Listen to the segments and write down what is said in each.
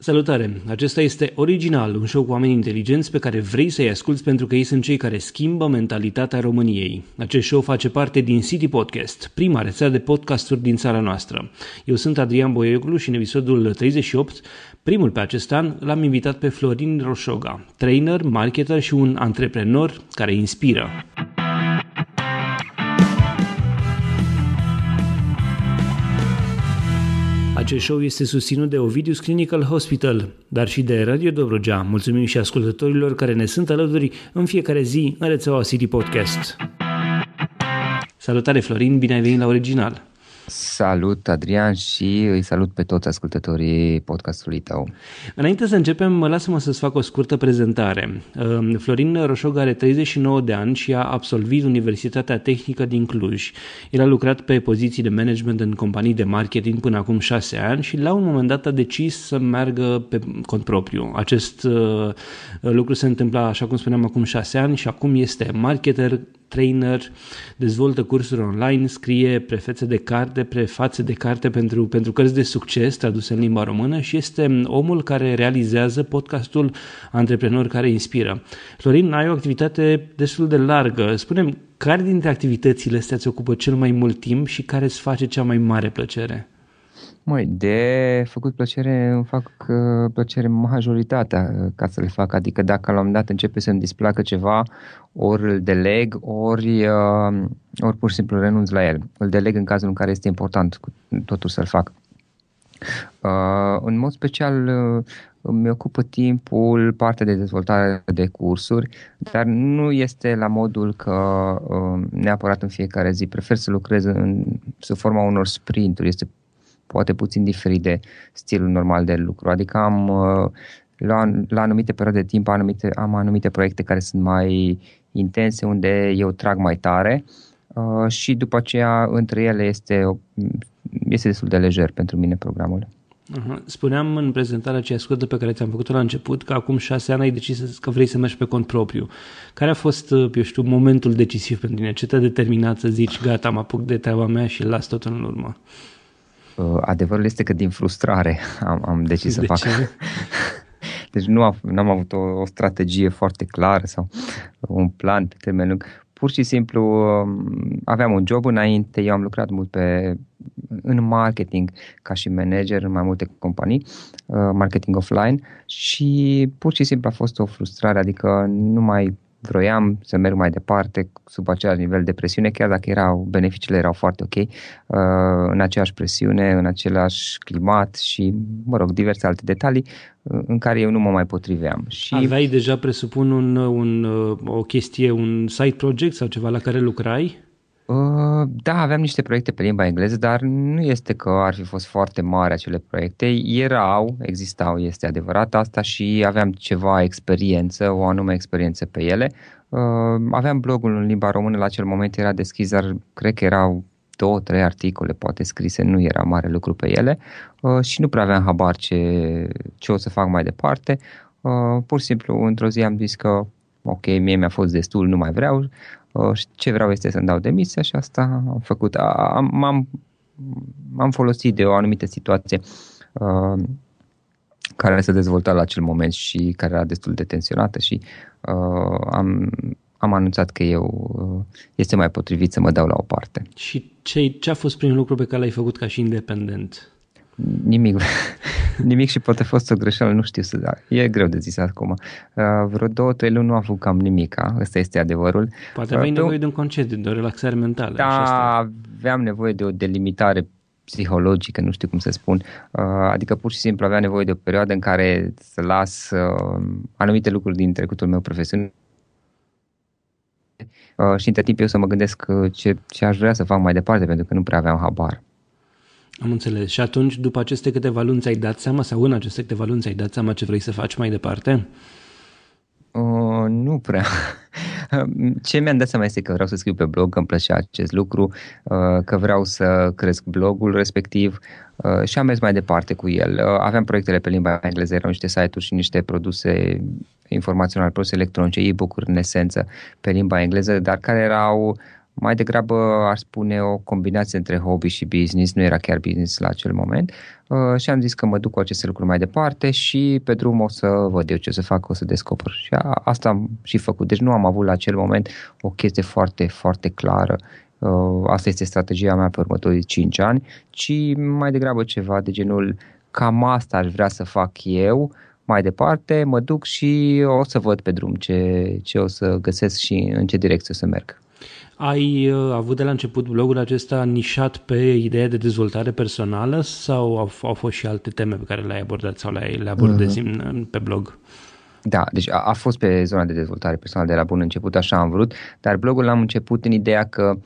Salutare! Acesta este Original, un show cu oameni inteligenți pe care vrei să-i asculți pentru că ei sunt cei care schimbă mentalitatea României. Acest show face parte din City Podcast, prima rețea de podcasturi din țara noastră. Eu sunt Adrian Boioglu și în episodul 38, primul pe acest an, l-am invitat pe Florin Roșoga, trainer, marketer și un antreprenor care inspiră. Acest show este susținut de Ovidius Clinical Hospital, dar și de Radio Dobrogea. Mulțumim și ascultătorilor care ne sunt alături în fiecare zi în rețeaua City Podcast. Salutare Florin, bine ai venit la Original! Salut, Adrian, și îi salut pe toți ascultătorii podcastului tău. Înainte să începem, lasă-mă să-ți fac o scurtă prezentare. Ehm, Florin Roșog are 39 de ani și a absolvit Universitatea Tehnică din Cluj. El a lucrat pe poziții de management în companii de marketing până acum 6 ani și la un moment dat a decis să meargă pe cont propriu. Acest uh, lucru se întâmpla, așa cum spuneam, acum 6 ani și acum este marketer trainer, dezvoltă cursuri online, scrie prefețe de carte, prefațe de carte pentru, pentru cărți de succes traduse în limba română și este omul care realizează podcastul Antreprenor care inspiră. Florin, ai o activitate destul de largă. Spunem, care dintre activitățile astea îți ocupă cel mai mult timp și care îți face cea mai mare plăcere? Măi, de făcut plăcere îmi fac uh, plăcere majoritatea uh, ca să le fac. Adică dacă la un moment dat începe să-mi displacă ceva, ori îl deleg, ori, uh, ori pur și simplu renunț la el. Îl deleg în cazul în care este important totul să-l fac. Uh, în mod special uh, îmi ocupă timpul partea de dezvoltare de cursuri, dar nu este la modul că uh, neapărat în fiecare zi. Prefer să lucrez în, sub forma unor sprinturi. Este poate puțin diferit de stilul normal de lucru. Adică am uh, la, la anumite perioade de timp anumite, am anumite proiecte care sunt mai intense, unde eu trag mai tare uh, și după aceea între ele este, este destul de lejer pentru mine programul. Uh-huh. Spuneam în prezentarea aceea scurtă pe care ți-am făcut-o la început că acum șase ani ai decis că vrei să mergi pe cont propriu. Care a fost, uh, eu știu, momentul decisiv pentru tine? Ce te-a determinat să zici, gata, mă apuc de treaba mea și las totul în urmă? Uh, adevărul este că din frustrare am, am decis de să fac. Ce? Deci nu am, n-am avut o, o strategie foarte clară sau un plan pe termen lung. Pur și simplu um, aveam un job înainte, eu am lucrat mult pe, în marketing ca și manager în mai multe companii, uh, marketing offline și pur și simplu a fost o frustrare, adică nu mai vroiam să merg mai departe sub același nivel de presiune, chiar dacă erau, beneficiile erau foarte ok, uh, în aceeași presiune, în același climat și, mă rog, diverse alte detalii uh, în care eu nu mă mai potriveam. Și... Aveai deja, presupun, un, un, uh, o chestie, un side project sau ceva la care lucrai? Uh, da, aveam niște proiecte pe limba engleză, dar nu este că ar fi fost foarte mari acele proiecte. Erau, existau, este adevărat asta și aveam ceva experiență, o anume experiență pe ele. Uh, aveam blogul în limba română, la acel moment era deschis, dar cred că erau două, trei articole poate scrise, nu era mare lucru pe ele uh, și nu prea aveam habar ce, ce o să fac mai departe. Pur și simplu, într-o zi am zis că ok, mie mi-a fost destul, nu mai vreau, Uh, ce vreau este să-mi dau demisia și asta am făcut. Am, m-am, am folosit de o anumită situație uh, care s-a dezvoltat la acel moment și care era destul de tensionată și uh, am, am anunțat că eu uh, este mai potrivit să mă dau la o parte. Și ce, ce a fost primul lucru pe care l-ai făcut ca și independent? Nimic, nimic și poate a fost o greșeală, nu știu să da. E greu de zis acum. Uh, vreo două, trei luni nu am făcut cam nimic, ăsta este adevărul. Poate aveai uh, nevoie de un concediu, de o relaxare mentală. Da, aveam nevoie de o delimitare psihologică, nu știu cum să spun. Uh, adică pur și simplu aveam nevoie de o perioadă în care să las uh, anumite lucruri din trecutul meu profesional uh, și între timp eu să mă gândesc uh, ce, ce aș vrea să fac mai departe, pentru că nu prea aveam habar. Am înțeles. Și atunci, după aceste câteva luni, ți-ai dat seama sau în aceste câteva luni ți-ai dat seama ce vrei să faci mai departe? Uh, nu prea. Ce mi-am dat seama este că vreau să scriu pe blog, că îmi plăcea acest lucru, uh, că vreau să cresc blogul respectiv uh, și am mers mai departe cu el. Uh, aveam proiectele pe limba engleză, erau niște site-uri și niște produse informaționale, produse electronice, e-book-uri în esență pe limba engleză, dar care erau mai degrabă ar spune o combinație între hobby și business, nu era chiar business la acel moment uh, și am zis că mă duc cu aceste lucruri mai departe și pe drum o să văd eu ce să fac, o să descoper și a, asta am și făcut. Deci nu am avut la acel moment o chestie foarte, foarte clară uh, asta este strategia mea pe următorii 5 ani, ci mai degrabă ceva de genul cam asta aș vrea să fac eu, mai departe mă duc și o să văd pe drum ce, ce o să găsesc și în ce direcție să merg. Ai uh, avut de la început blogul acesta nișat pe ideea de dezvoltare personală sau au, au fost și alte teme pe care le-ai abordat sau le-ai le abordezi uh-huh. pe blog? Da, deci a, a fost pe zona de dezvoltare personală de la bun început, așa am vrut, dar blogul l-am început în ideea că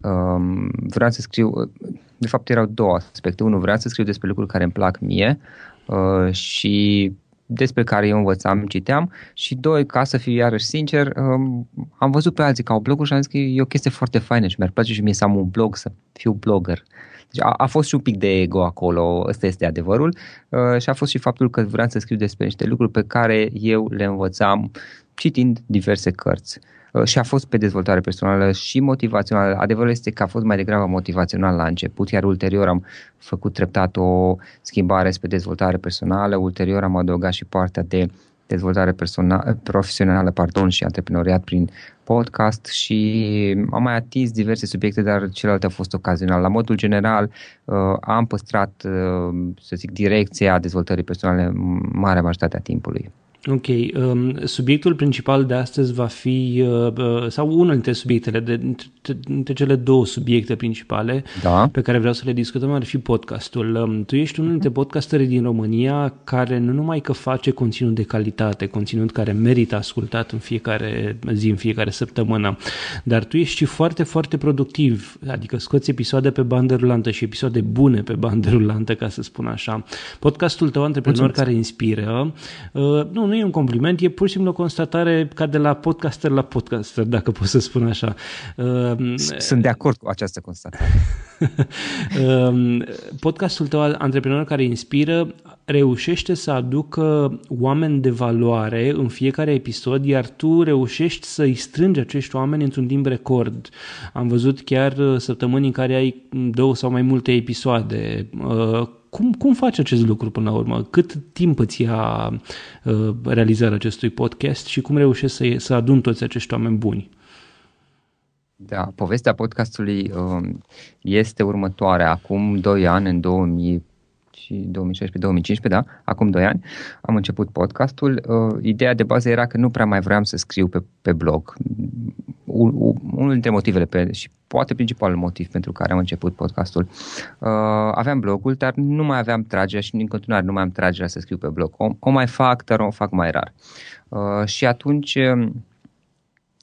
um, vreau să scriu, de fapt erau două aspecte. Unul, vreau să scriu despre lucruri care îmi plac mie uh, și despre care eu învățam, citeam și doi, ca să fiu iarăși sincer, um, am văzut pe alții că au bloguri și am zis că e o chestie foarte faină și mi-ar place și mie să am un blog, să fiu blogger. Deci a, a fost și un pic de ego acolo, ăsta este adevărul uh, și a fost și faptul că vreau să scriu despre niște lucruri pe care eu le învățam citind diverse cărți. Uh, Uh, și a fost pe dezvoltare personală și motivațională. Adevărul este că a fost mai degrabă motivațional la început, iar ulterior am făcut treptat o schimbare spre dezvoltare personală, ulterior am adăugat și partea de dezvoltare personală, profesională pardon, și antreprenoriat prin podcast și am mai atins diverse subiecte, dar celelalte au fost ocazional. La modul general uh, am păstrat, uh, să zic, direcția dezvoltării personale marea majoritatea timpului. Ok, um, subiectul principal de astăzi va fi, uh, uh, sau unul dintre subiectele, de, dintre cele două subiecte principale da. pe care vreau să le discutăm ar fi podcastul. Um, tu ești unul dintre podcasteri din România care nu numai că face conținut de calitate, conținut care merită ascultat în fiecare zi, în fiecare săptămână, dar tu ești și foarte, foarte productiv, adică scoți episoade pe bandă rulantă și episoade bune pe bandă rulantă, ca să spun așa. Podcastul tău, Antreprenor Mulțumesc. care inspiră, uh, nu, nu e un compliment, e pur și simplu o constatare ca de la podcaster la podcaster, dacă pot să spun așa. Um, Sunt de acord cu această constatare. Um, podcastul tău, Antreprenor care inspiră, reușește să aducă oameni de valoare în fiecare episod, iar tu reușești să îi strângi acești oameni într-un timp record. Am văzut chiar uh, săptămâni în care ai două sau mai multe episoade. Uh, cum, cum faci acest lucru până la urmă? Cât timp îți ia uh, realizarea acestui podcast și cum reușești să, să adun toți acești oameni buni? Da, povestea podcastului uh, este următoarea. Acum 2 ani, în 2000 2016-2015, da, acum 2 ani, am început podcastul. Uh, ideea de bază era că nu prea mai vreau să scriu pe, pe blog. Un, unul dintre motivele pe, și poate principalul motiv pentru care am început podcastul. Uh, aveam blogul, dar nu mai aveam tragerea și în continuare nu mai am tragerea să scriu pe blog. O, o mai fac, dar o fac mai rar. Uh, și atunci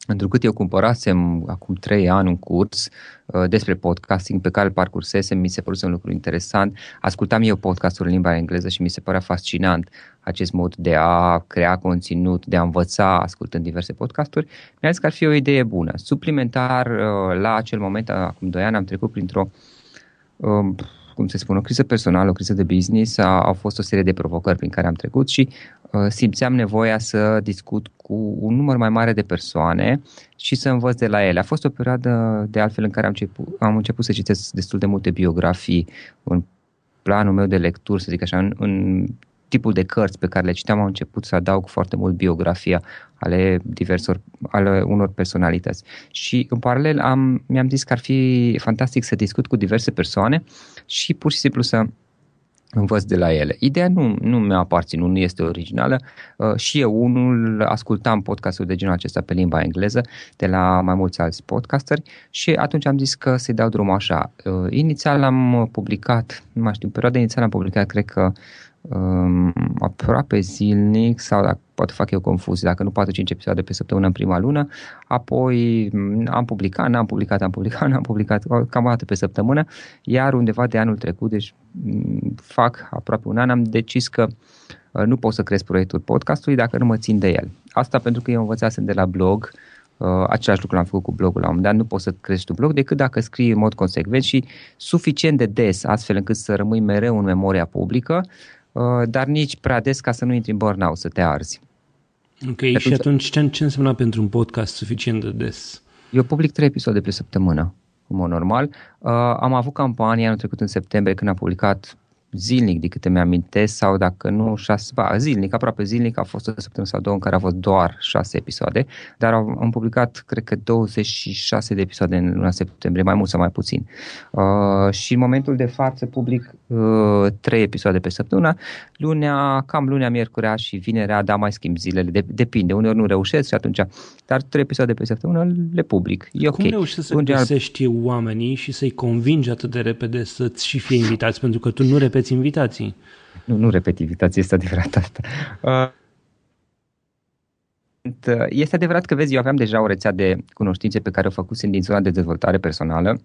Întrucât eu cumpărasem acum trei ani un curs uh, despre podcasting pe care îl parcursesem, mi se păruse un lucru interesant. Ascultam eu podcasturi în limba engleză și mi se părea fascinant acest mod de a crea conținut, de a învăța ascultând diverse podcasturi. Mi-a zis că ar fi o idee bună. Suplimentar, uh, la acel moment, acum doi ani, am trecut printr-o uh, cum se spune, o criză personală, o criză de business, a, au fost o serie de provocări prin care am trecut și uh, simțeam nevoia să discut cu un număr mai mare de persoane și să învăț de la ele. A fost o perioadă de altfel în care am început, am început să citesc destul de multe biografii în planul meu de lecturi, să zic așa, în, în tipul de cărți pe care le citeam, am început să adaug foarte mult biografia ale diversor, ale unor personalități. Și în paralel am, mi-am zis că ar fi fantastic să discut cu diverse persoane și pur și simplu să învăț de la ele. Ideea nu, nu mi-a aparținut, nu este originală uh, și eu unul ascultam podcastul de genul acesta pe limba engleză de la mai mulți alți podcasteri și atunci am zis că să-i dau drumul așa. Uh, inițial am publicat, nu mai știu, perioada inițială am publicat, cred că um, aproape zilnic sau dacă poate fac eu confuzie, dacă nu 4-5 episoade pe săptămână în prima lună, apoi mm, am publicat, n-am publicat, am publicat, n-am publicat, cam o dată pe săptămână, iar undeva de anul trecut, deci mm, fac aproape un an, am decis că uh, nu pot să cresc proiectul podcastului dacă nu mă țin de el. Asta pentru că eu învățasem de la blog, Uh, același lucru l-am făcut cu blogul la un moment dat, nu poți să crești tu blog decât dacă scrii în mod consecvent și suficient de des, astfel încât să rămâi mereu în memoria publică, uh, dar nici prea des ca să nu intri în burnout, să te arzi. Ok, atunci, și atunci ce, ce însemna pentru un podcast suficient de des? Eu public trei episoade pe săptămână, în mod normal. Uh, am avut campania anul trecut în septembrie când am publicat zilnic, de câte mi-amintesc, sau dacă nu șase, ba, zilnic, aproape zilnic, a fost o săptămână sau două în care a fost doar șase episoade, dar am, am publicat, cred că, 26 de episoade în luna septembrie, mai mult sau mai puțin. Uh, și în momentul de față public uh, trei episoade pe săptămână, lunea, cam lunea, miercurea și vinerea, da, mai schimb zilele, de, depinde, uneori nu reușesc și atunci, dar trei episoade pe săptămână le public, e ok. Cum reușești să găsești oamenii și să-i convingi atât de repede să-ți și fie invitați, pentru că tu nu repeți repeți invitații. Nu, nu repet invitații, este adevărat asta. Uh, este adevărat că, vezi, eu aveam deja o rețea de cunoștințe pe care o făcusem din zona de dezvoltare personală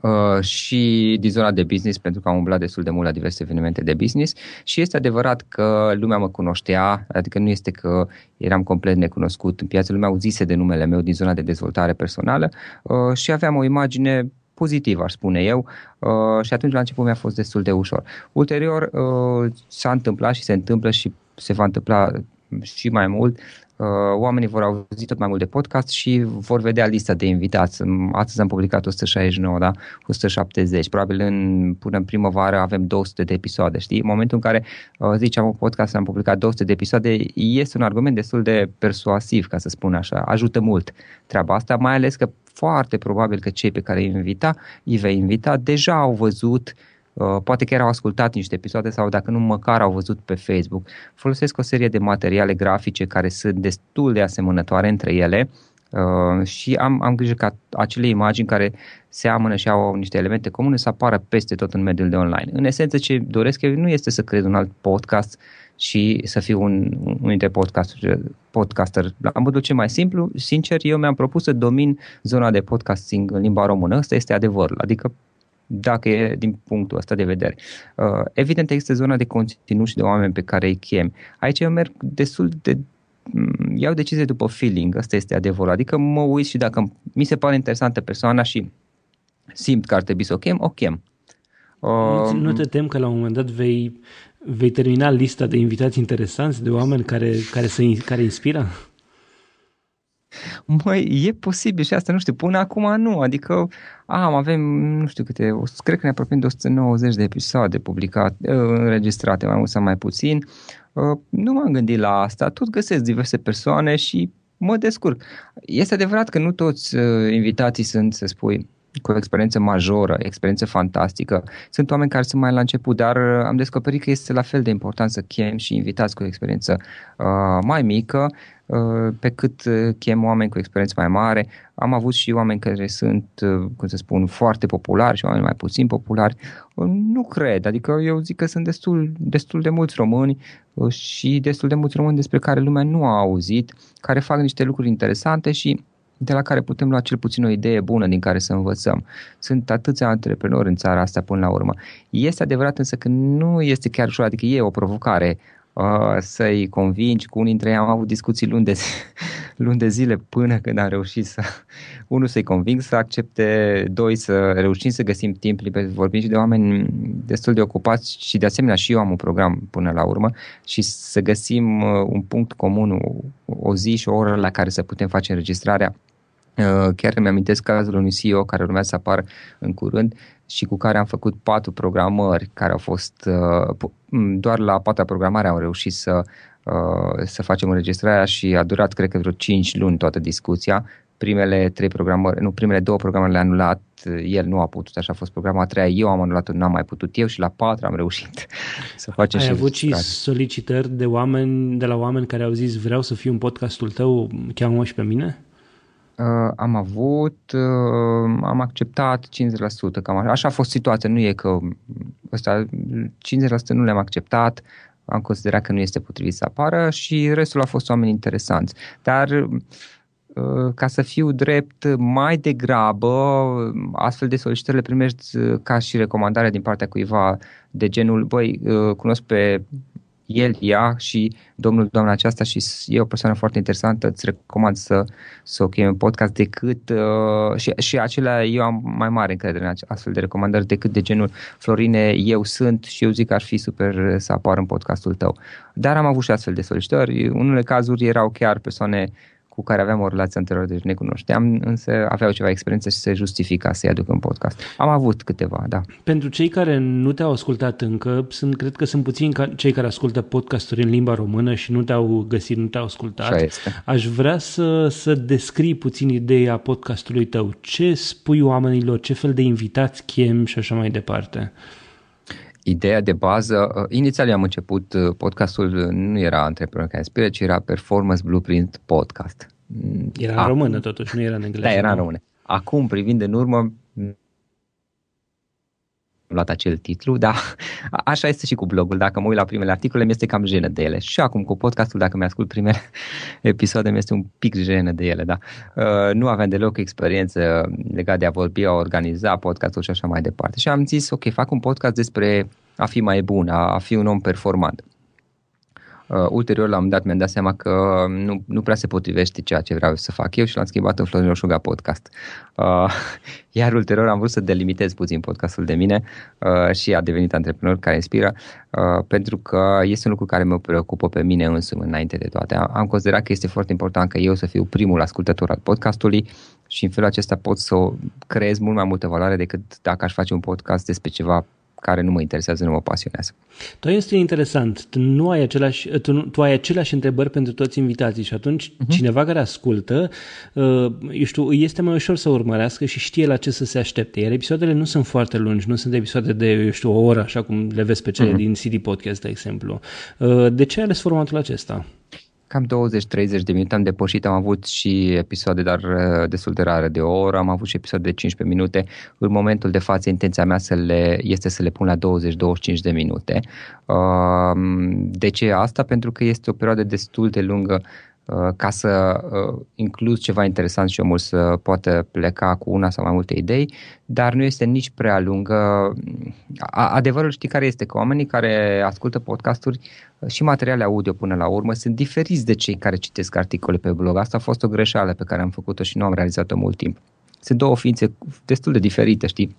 Uh, și din zona de business, pentru că am umblat destul de mult la diverse evenimente de business și este adevărat că lumea mă cunoștea, adică nu este că eram complet necunoscut în piață, lumea auzise de numele meu din zona de dezvoltare personală uh, și aveam o imagine pozitiv, aș spune eu, uh, și atunci la început mi-a fost destul de ușor. Ulterior uh, s-a întâmplat și se întâmplă și se va întâmpla și mai mult Uh, oamenii vor auzi tot mai mult de podcast și vor vedea lista de invitați. Astăzi am publicat 169, da? 170. Probabil în, până în primăvară avem 200 de episoade, știi? În momentul în care uh, ziceam un podcast, am publicat 200 de episoade, este un argument destul de persuasiv, ca să spun așa. Ajută mult treaba asta, mai ales că foarte probabil că cei pe care îi invita, îi vei invita, deja au văzut uh, Uh, poate chiar au ascultat niște episoade sau dacă nu măcar au văzut pe Facebook. Folosesc o serie de materiale grafice care sunt destul de asemănătoare între ele uh, și am, am grijă ca acele imagini care seamănă și au niște elemente comune să apară peste tot în mediul de online. În esență ce doresc eu nu este să creez un alt podcast și să fiu un, un dintre podcaster, podcaster. La modul cel mai simplu, sincer, eu mi-am propus să domin zona de podcasting în limba română. Ăsta este adevărul. Adică dacă e din punctul ăsta de vedere. Uh, evident, există zona de conținut și de oameni pe care îi chem. Aici eu merg destul de mm, iau decizie după feeling, asta este adevărul. Adică mă uit și dacă mi se pare interesantă persoana și simt că ar trebui să o chem, o chem. Uh, nu te tem că la un moment dat vei, vei termina lista de invitați interesanți, de oameni care, care, să, care inspiră? Măi, e posibil și asta, nu știu, până acum nu, adică am, avem, nu știu câte, cred că ne apropiem de 190 de episoade publicate, ă, înregistrate, mai mult sau mai puțin. Ă, nu m-am gândit la asta, tot găsesc diverse persoane și mă descurc. Este adevărat că nu toți ă, invitații sunt, să spui, cu o experiență majoră, experiență fantastică. Sunt oameni care sunt mai la început, dar am descoperit că este la fel de important să chem și invitați cu o experiență uh, mai mică Uh, pe cât uh, chem oameni cu experiență mai mare. Am avut și oameni care sunt, uh, cum să spun, foarte populari și oameni mai puțin populari. Nu cred, adică eu zic că sunt destul, destul de mulți români și destul de mulți români despre care lumea nu a auzit, care fac niște lucruri interesante și de la care putem lua cel puțin o idee bună din care să învățăm. Sunt atâția antreprenori în țara asta până la urmă. Este adevărat însă că nu este chiar ușor, adică e o provocare uh, să-i convingi. Cu unii dintre ei am avut discuții luni de, luni de zile până când am reușit să, unul să-i conving să accepte, doi să reușim să găsim timp liber, vorbim și de oameni destul de ocupați și de asemenea și eu am un program până la urmă și să găsim uh, un punct comun, o, o zi și o oră la care să putem face înregistrarea Uh, chiar îmi amintesc cazul unui CEO care urmează să apară în curând și cu care am făcut patru programări care au fost uh, doar la patra programare am reușit să, uh, să facem înregistrarea și a durat cred că vreo 5 luni toată discuția. Primele trei programări, nu, primele două programări le-a anulat, el nu a putut, așa a fost programa a treia, eu am anulat-o, n-am mai putut eu și la patra am reușit să facem Ai și avut și solicitări de oameni, de la oameni care au zis vreau să fiu un podcastul tău, cheamă și pe mine? Uh, am avut, uh, am acceptat 50%, cam așa. așa a fost situația, nu e că ăsta, 50% nu le-am acceptat, am considerat că nu este potrivit să apară și restul a fost oameni interesanți. Dar uh, ca să fiu drept, mai degrabă astfel de solicitări le primești uh, ca și recomandare din partea cuiva de genul, băi, uh, cunosc pe el, ea și domnul, doamna aceasta și e o persoană foarte interesantă, îți recomand să, să o chemi în podcast decât uh, și, și acelea eu am mai mare încredere în astfel de recomandări decât de genul Florine, eu sunt și eu zic că ar fi super să apar în podcastul tău. Dar am avut și astfel de solicitări. În unele cazuri erau chiar persoane cu cu care aveam o relație anterioară, deci ne cunoșteam, însă aveau ceva experiență și se justifica să-i aduc în podcast. Am avut câteva, da. Pentru cei care nu te-au ascultat încă, sunt, cred că sunt puțini ca, cei care ascultă podcasturi în limba română și nu te-au găsit, nu te-au ascultat. Așa este. Aș vrea să, să descrii puțin ideea podcastului tău. Ce spui oamenilor, ce fel de invitați chem și așa mai departe? Ideea de bază, uh, inițial am început, uh, podcastul nu era Antrepreneur care inspiră, ci era Performance Blueprint Podcast. Era în română totuși, nu era în engleză. Da, era în română. Acum, privind în urmă, luat acel titlu, dar așa este și cu blogul. Dacă mă uit la primele articole, mi-este cam jenă de ele. Și acum cu podcastul, dacă mi-ascult primele episoade, mi-este un pic jenă de ele, da. Uh, nu aveam deloc experiență legat de a vorbi, a organiza podcastul și așa mai departe. Și am zis, ok, fac un podcast despre a fi mai bun, a, a fi un om performant. Uh, ulterior, la un dat, mi-am dat seama că nu, nu prea se potrivește ceea ce vreau să fac eu și l-am schimbat în Florin Roșuga Podcast. Uh, iar ulterior am vrut să delimitez puțin podcastul de mine uh, și a devenit antreprenor care inspiră, uh, pentru că este un lucru care mă preocupă pe mine însumi înainte de toate. Am, am considerat că este foarte important că eu să fiu primul ascultător al podcastului și în felul acesta pot să creez mult mai multă valoare decât dacă aș face un podcast despre ceva care nu mă interesează, nu mă pasionează. Tu este interesant, tu, nu ai același, tu, tu ai aceleași întrebări pentru toți invitații și atunci uh-huh. cineva care ascultă, uh, eu știu, este mai ușor să urmărească și știe la ce să se aștepte. Iar episoadele nu sunt foarte lungi, nu sunt episoade de, eu știu, o oră, așa cum le vezi pe cele uh-huh. din CD Podcast, de exemplu. Uh, de ce ai ales formatul acesta? Cam 20-30 de minute am depășit, am avut și episoade, dar uh, destul de rare, de o oră, am avut și episoade de 15 minute. În momentul de față, intenția mea să le, este să le pun la 20-25 de minute. Um, de ce asta? Pentru că este o perioadă destul de lungă uh, ca să uh, inclus ceva interesant și omul să poată pleca cu una sau mai multe idei, dar nu este nici prea lungă. Adevărul știi care este? Că oamenii care ascultă podcasturi și materiale audio până la urmă sunt diferiți de cei care citesc articole pe blog. Asta a fost o greșeală pe care am făcut-o și nu am realizat-o mult timp. Sunt două ființe destul de diferite, știi?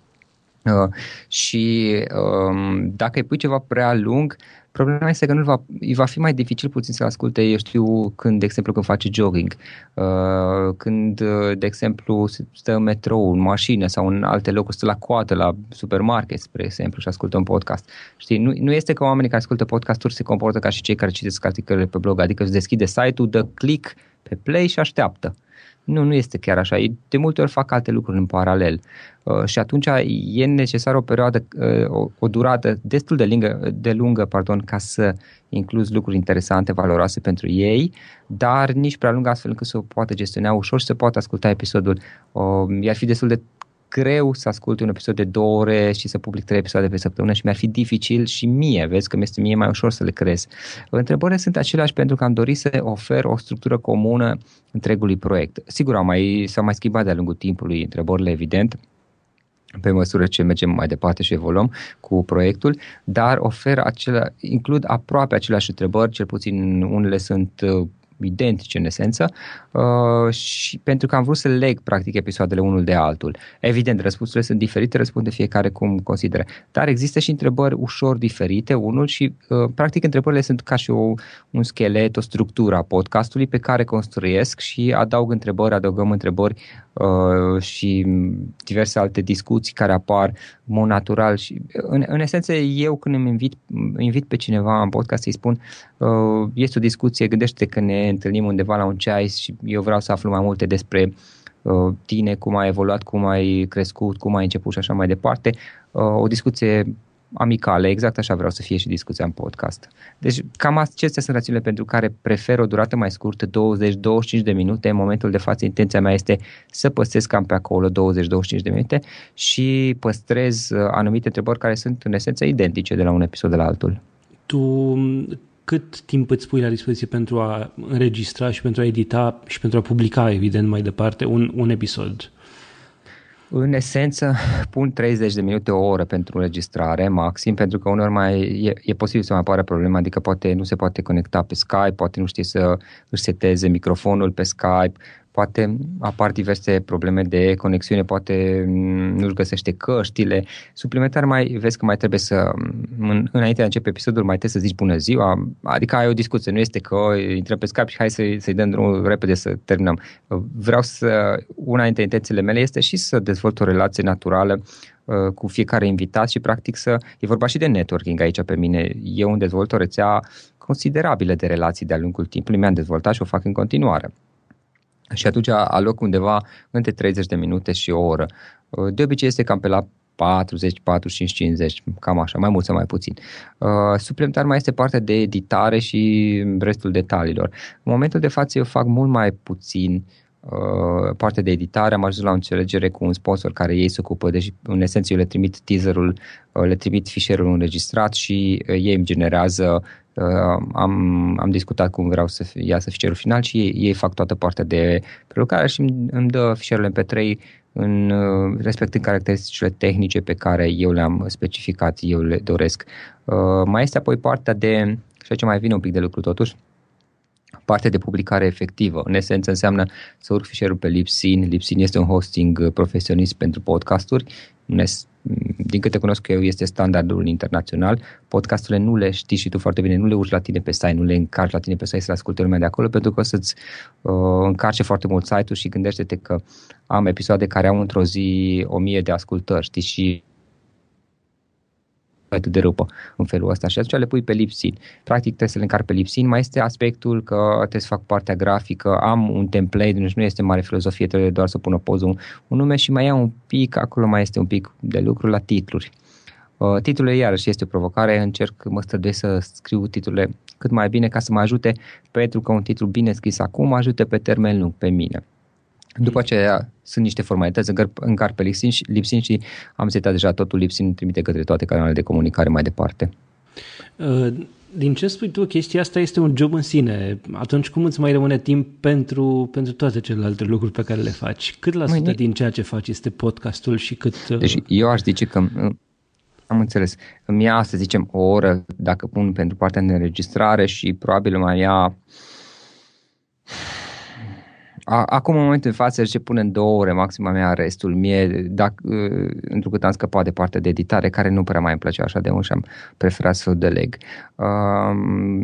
Uh, și um, dacă îi pui ceva prea lung, Problema este că nu va, îi va fi mai dificil puțin să asculte, eu știu, când, de exemplu, când face jogging, uh, când, uh, de exemplu, stă în metrou, în mașină sau în alte locuri, stă la coadă, la supermarket, spre exemplu, și ascultă un podcast. Știi, nu, nu este că oamenii care ascultă podcasturi se comportă ca și cei care citesc articolele pe blog, adică își deschide site-ul, dă click pe play și așteaptă. Nu, nu este chiar așa. Ei de multe ori fac alte lucruri în paralel. Uh, și atunci e necesară o perioadă, uh, o, o durată destul de lungă, de lungă pardon, ca să incluzi lucruri interesante, valoroase pentru ei, dar nici prea lungă astfel încât să o poată gestiona ușor și să poată asculta episodul. Uh, i-ar fi destul de greu să ascult un episod de două ore și să public trei episoade pe săptămână și mi-ar fi dificil și mie, vezi că mi-este mie mai ușor să le creez. Întrebările sunt aceleași pentru că am dorit să ofer o structură comună întregului proiect. Sigur, au mai, s-au mai schimbat de-a lungul timpului întrebările, evident, pe măsură ce mergem mai departe și evoluăm cu proiectul, dar ofer acela, includ aproape aceleași întrebări, cel puțin unele sunt uh, identice în esență uh, și pentru că am vrut să leg practic episoadele unul de altul. Evident, răspunsurile sunt diferite, răspunde fiecare cum consideră, dar există și întrebări ușor diferite, unul și uh, practic întrebările sunt ca și o, un schelet, o structură a podcastului pe care construiesc și adaug întrebări, adăugăm întrebări uh, și diverse alte discuții care apar în mod natural și în, în esență eu când îmi invit, invit pe cineva în podcast să-i spun uh, este o discuție, gândește că ne întâlnim undeva la un ceai și eu vreau să aflu mai multe despre uh, tine, cum ai evoluat, cum ai crescut, cum ai început și așa mai departe. Uh, o discuție amicală, exact așa vreau să fie și discuția în podcast. Deci cam acestea sunt rațiunile pentru care prefer o durată mai scurtă, 20-25 de minute. În momentul de față intenția mea este să păstrez cam pe acolo 20-25 de minute și păstrez uh, anumite întrebări care sunt în esență identice de la un episod de la altul. Tu cât timp îți pui la dispoziție pentru a înregistra și pentru a edita și pentru a publica, evident, mai departe un, un episod? În esență, pun 30 de minute, o oră pentru înregistrare, maxim, pentru că uneori mai e, e posibil să mai apară problema, adică poate nu se poate conecta pe Skype, poate nu știe să își seteze microfonul pe Skype, poate apar diverse probleme de conexiune, poate nu-și găsește căștile. Suplimentar mai vezi că mai trebuie să, în, înainte de a începe episodul, mai trebuie să zici bună ziua, adică ai o discuție, nu este că intrăm pe Skype și hai să, să-i dăm drumul repede să terminăm. Vreau să, una dintre intențiile mele este și să dezvolt o relație naturală uh, cu fiecare invitat și practic să, e vorba și de networking aici pe mine, eu îmi dezvolt o rețea considerabile de relații de-a lungul timpului, mi-am dezvoltat și o fac în continuare. Și atunci aloc undeva între 30 de minute și o oră. De obicei este cam pe la 40, 45, 50, cam așa, mai mult sau mai puțin. Uh, suplimentar mai este partea de editare și restul detaliilor. În momentul de față eu fac mult mai puțin uh, partea de editare, am ajuns la o înțelegere cu un sponsor care ei se ocupă, deci în esență eu le trimit teaserul, uh, le trimit fișierul înregistrat și uh, ei îmi generează Uh, am, am discutat cum vreau să iasă fișierul final și ei, ei fac toată partea de prelucrare și îmi, îmi dă fișierul MP3 în, uh, respectând caracteristicile tehnice pe care eu le-am specificat, eu le doresc. Uh, mai este apoi partea de, și aici mai vine un pic de lucru totuși, partea de publicare efectivă. În esență înseamnă să urc fișierul pe Libsyn. Libsyn este un hosting profesionist pentru podcasturi din câte cunosc eu, este standardul internațional. Podcasturile nu le știi și tu foarte bine, nu le urci la tine pe site, nu le încarci la tine pe site să le asculte lumea de acolo, pentru că o să-ți uh, încarce foarte mult site-ul și gândește-te că am episoade care au într-o zi o mie de ascultări, știi, și atât de rupă în felul ăsta și atunci le pui pe Lipsin. Practic trebuie să le încarc pe Lipsin. Mai este aspectul că trebuie să fac partea grafică, am un template, deci nu este mare filozofie, trebuie doar să pun o poză, un, un nume și mai ia un pic, acolo mai este un pic de lucru la titluri. Uh, titlurile iarăși este o provocare, încerc, mă străduiesc să scriu titlurile cât mai bine ca să mă ajute, pentru că un titlu bine scris acum ajute pe termen lung pe mine. După aceea sunt niște formalități, încar pe Lipsin și, Lipsin și am setat deja totul, Lipsin trimite către toate canalele de comunicare mai departe. Uh, din ce spui tu, chestia asta este un job în sine. Atunci cum îți mai rămâne timp pentru, pentru toate celelalte lucruri pe care le faci? Cât la sută din ceea ce faci este podcastul și cât... Uh, deci eu aș zice că uh, am înțeles. Îmi ia, să zicem, o oră dacă pun pentru partea de înregistrare și probabil mai ia Acum, în momentul de față, ce pune în două ore maxima mea restul mie, dacă, uh, întrucât am scăpat de partea de editare, care nu prea mai îmi plăcea așa de mult și am preferat să o deleg. Uh,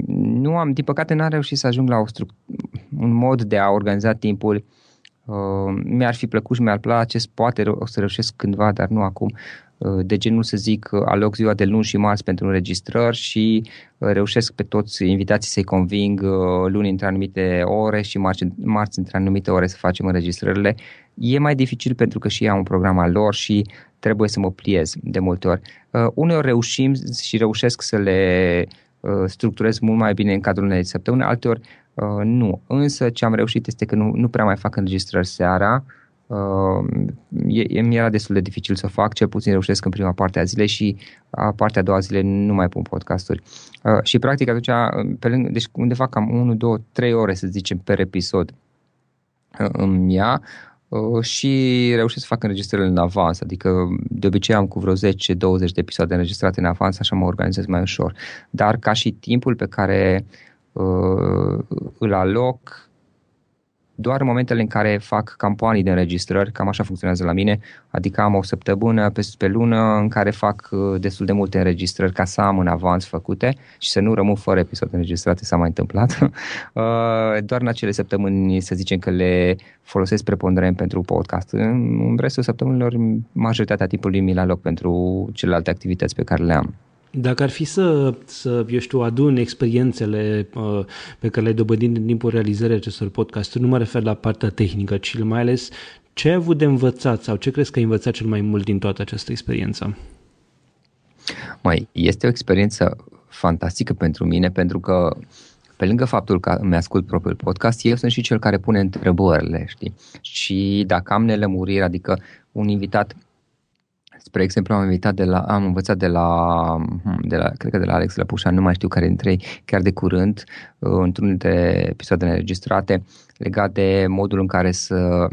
nu am, din păcate, n-am reușit să ajung la o struct- un mod de a organiza timpul Uh, mi-ar fi plăcut și mi-ar place, poate o să reușesc cândva, dar nu acum, Uh, de genul să zic aloc ziua de luni și marți pentru înregistrări și uh, reușesc pe toți invitații să-i conving uh, luni între anumite ore și marți, marți între anumite ore să facem înregistrările. E mai dificil pentru că și ei au un program al lor și trebuie să mă pliez de multe ori. Uneori reușim și reușesc să le structurez mult mai bine în cadrul unei săptămâni, alteori nu. Însă ce am reușit este că nu, nu prea mai fac înregistrări seara, Uh, e, mi era destul de dificil să fac, cel puțin reușesc în prima parte a zilei și a partea a doua zile nu mai pun podcasturi. Uh, și practic atunci, pe lângă, deci unde fac cam 1, 2, 3 ore să zicem per episod uh, îmi ia uh, și reușesc să fac înregistrările în avans, adică de obicei am cu vreo 10-20 de episoade înregistrate în avans, așa mă organizez mai ușor. Dar ca și timpul pe care uh, îl aloc doar în momentele în care fac campanii de înregistrări, cam așa funcționează la mine, adică am o săptămână pe, pe lună în care fac uh, destul de multe înregistrări ca să am în avans făcute și să nu rămân fără episoade înregistrate, s-a mai întâmplat. Uh, doar în acele săptămâni, să zicem că le folosesc preponderent pentru podcast. În restul săptămânilor, majoritatea timpului mi-l aloc pentru celelalte activități pe care le am. Dacă ar fi să, să eu știu, adun experiențele uh, pe care le-ai dobândit în timpul realizării acestor podcasturi, nu mă refer la partea tehnică, ci mai ales ce ai avut de învățat sau ce crezi că ai învățat cel mai mult din toată această experiență? Mai este o experiență fantastică pentru mine, pentru că pe lângă faptul că îmi ascult propriul podcast, eu sunt și cel care pune întrebările, știi? Și dacă am nelămuriri, adică un invitat Spre exemplu, am invitat de la, am învățat de la, hmm, de la, cred că de la Alex Lăpușa, nu mai știu care dintre ei, chiar de curând, uh, într-unul dintre episoadele înregistrate, legat de modul în care să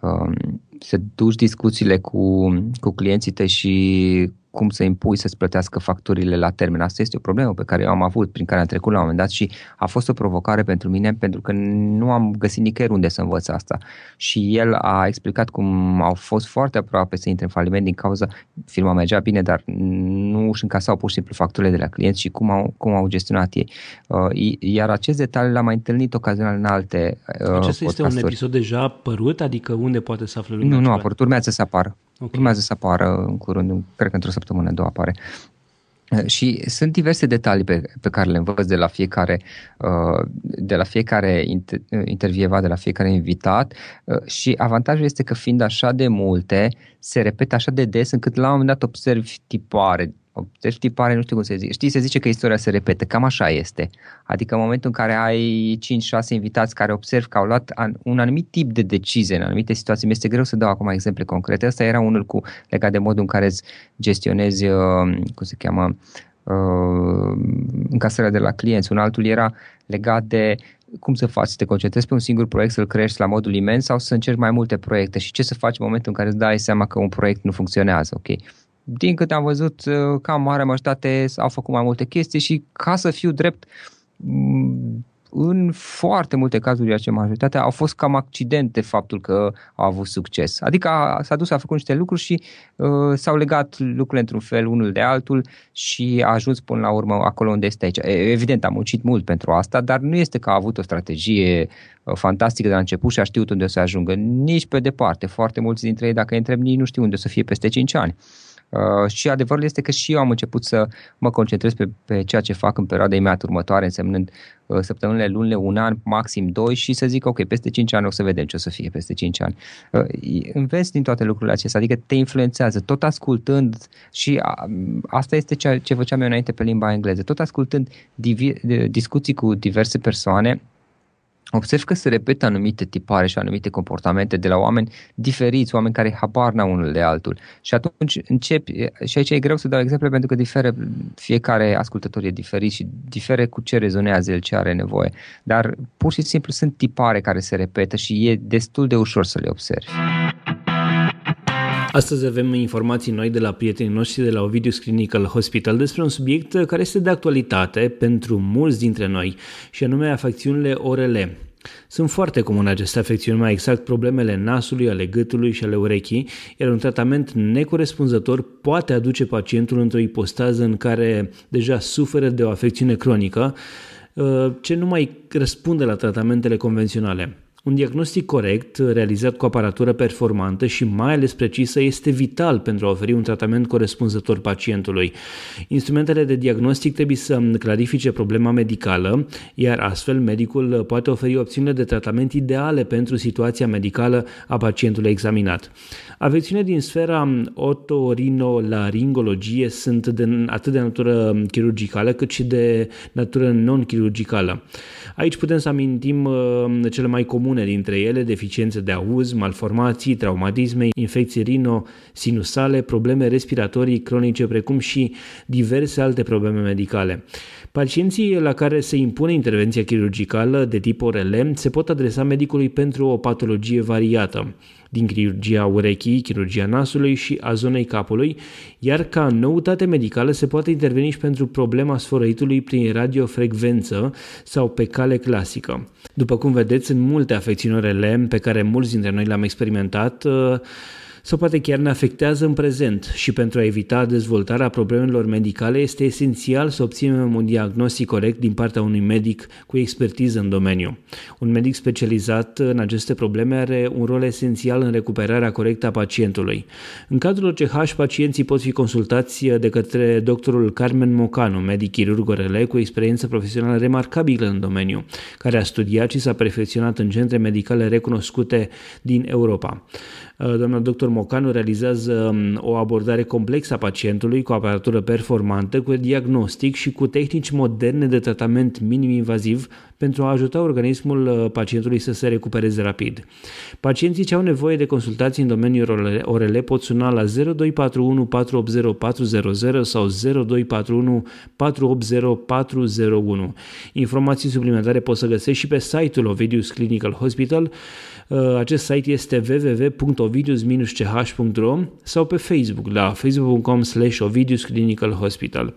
um, să duci discuțiile cu, cu clienții tăi și cum să impui să-ți plătească facturile la termen. Asta este o problemă pe care eu am avut, prin care am trecut la un moment dat și a fost o provocare pentru mine pentru că nu am găsit nicăieri unde să învăț asta. Și el a explicat cum au fost foarte aproape să intre în faliment din cauza firma mergea bine, dar nu își încasau pur și simplu facturile de la clienți și cum au, cum au gestionat ei. Uh, iar acest detaliu l-am mai întâlnit ocazional în alte uh, Acesta este un episod deja apărut? Adică unde poate să afle lumea? Nu, nu a apărut, urmează să apară. Okay. Urmează să apară în curând, cred că într-o săptămână, două apare. Uh, și sunt diverse detalii pe, pe care le învăț de la fiecare, uh, de la fiecare intervievat, de la fiecare invitat uh, și avantajul este că fiind așa de multe, se repetă așa de des încât la un moment dat observi tipare deci tipare, nu știu cum se zice. Știi, se zice că istoria se repetă, cam așa este. Adică în momentul în care ai 5-6 invitați care observ că au luat un anumit tip de decizie în anumite situații, mi-este greu să dau acum exemple concrete. Asta era unul cu legat de modul în care îți gestionezi, uh, cum se cheamă, uh, încasarea de la clienți. Un altul era legat de cum să faci, să te concentrezi pe un singur proiect, să-l crești la modul imens sau să încerci mai multe proiecte și ce să faci în momentul în care îți dai seama că un proiect nu funcționează, ok? Din câte am văzut, uh, cam mare majoritate au făcut mai multe chestii și ca să fiu drept, mm, în foarte multe cazuri, acea majoritatea, au fost cam accidente faptul că au avut succes. Adică a, s-a dus, a făcut niște lucruri și uh, s-au legat lucrurile într-un fel unul de altul și a ajuns până la urmă acolo unde este aici. Evident, am muncit mult pentru asta, dar nu este că a avut o strategie uh, fantastică de la început și a știut unde o să ajungă. Nici pe departe. Foarte mulți dintre ei, dacă îi întreb, nici nu știu unde o să fie peste 5 ani. Uh, și adevărul este că și eu am început să mă concentrez pe, pe ceea ce fac în perioada imediat următoare, însemnând uh, săptămânile, lunile, un an, maxim doi și să zic, ok, peste 5 ani o să vedem ce o să fie peste 5 ani. Uh, înveți din toate lucrurile acestea, adică te influențează, tot ascultând și a, asta este ceea ce făceam eu înainte pe limba engleză, tot ascultând divi, discuții cu diverse persoane, observ că se repetă anumite tipare și anumite comportamente de la oameni diferiți, oameni care habar n-au unul de altul. Și atunci începi, și aici e greu să dau exemple pentru că diferă, fiecare ascultător e diferit și difere cu ce rezonează el, ce are nevoie. Dar pur și simplu sunt tipare care se repetă și e destul de ușor să le observi. Astăzi avem informații noi de la prietenii noștri de la Ovidius Clinical Hospital despre un subiect care este de actualitate pentru mulți dintre noi și anume afecțiunile orele. Sunt foarte comune aceste afecțiuni, mai exact problemele nasului, ale gâtului și ale urechii, iar un tratament necorespunzător poate aduce pacientul într-o ipostază în care deja suferă de o afecțiune cronică, uh, ce nu mai răspunde la tratamentele convenționale. Un diagnostic corect, realizat cu aparatură performantă și mai ales precisă, este vital pentru a oferi un tratament corespunzător pacientului. Instrumentele de diagnostic trebuie să clarifice problema medicală, iar astfel medicul poate oferi opțiunile de tratament ideale pentru situația medicală a pacientului examinat. Afecțiunile din sfera otorinolaringologie sunt de, atât de natură chirurgicală cât și de natură non-chirurgicală. Aici putem să amintim uh, cele mai comune dintre ele, deficiențe de auz, malformații, traumatisme, infecții rino-sinusale, probleme respiratorii cronice, precum și diverse alte probleme medicale. Pacienții la care se impune intervenția chirurgicală de tip ORL se pot adresa medicului pentru o patologie variată din chirurgia urechii, chirurgia nasului și a zonei capului, iar ca noutate medicală se poate interveni și pentru problema sfărăitului prin radiofrecvență sau pe cale clasică. După cum vedeți, în multe afecțiuni orele pe care mulți dintre noi le-am experimentat, sau poate chiar ne afectează în prezent și pentru a evita dezvoltarea problemelor medicale este esențial să obținem un diagnostic corect din partea unui medic cu expertiză în domeniu. Un medic specializat în aceste probleme are un rol esențial în recuperarea corectă a pacientului. În cadrul OCH, pacienții pot fi consultați de către doctorul Carmen Mocanu, medic chirurg orele cu experiență profesională remarcabilă în domeniu, care a studiat și s-a perfecționat în centre medicale recunoscute din Europa. Doamna doctor Mocanu realizează um, o abordare complexă a pacientului cu aparatură performantă, cu diagnostic și cu tehnici moderne de tratament minim-invaziv pentru a ajuta organismul uh, pacientului să se recupereze rapid. Pacienții ce au nevoie de consultații în domeniul orele pot suna la 0241 480 400 sau 0241 480 401. Informații suplimentare poți să găsești și pe site-ul Ovidius Clinical Hospital. Uh, acest site este www.ovidius-ch.ro sau pe Facebook la facebook.com slash Ovidius Clinical Hospital.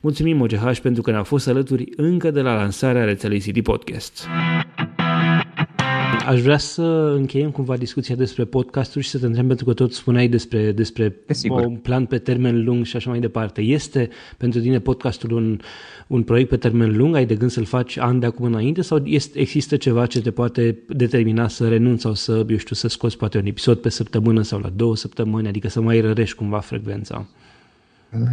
Mulțumim OGH pentru că ne-a fost alături încă de la lansarea rețelei City Podcast. Aș vrea să încheiem cumva discuția despre podcasturi și să te întreb, pentru că tot spuneai despre, despre un plan pe termen lung și așa mai departe. Este pentru tine podcastul un, un proiect pe termen lung? Ai de gând să-l faci an de acum înainte sau este, există ceva ce te poate determina să renunți sau să, eu știu, să scoți poate un episod pe săptămână sau la două săptămâni, adică să mai rărești cumva frecvența?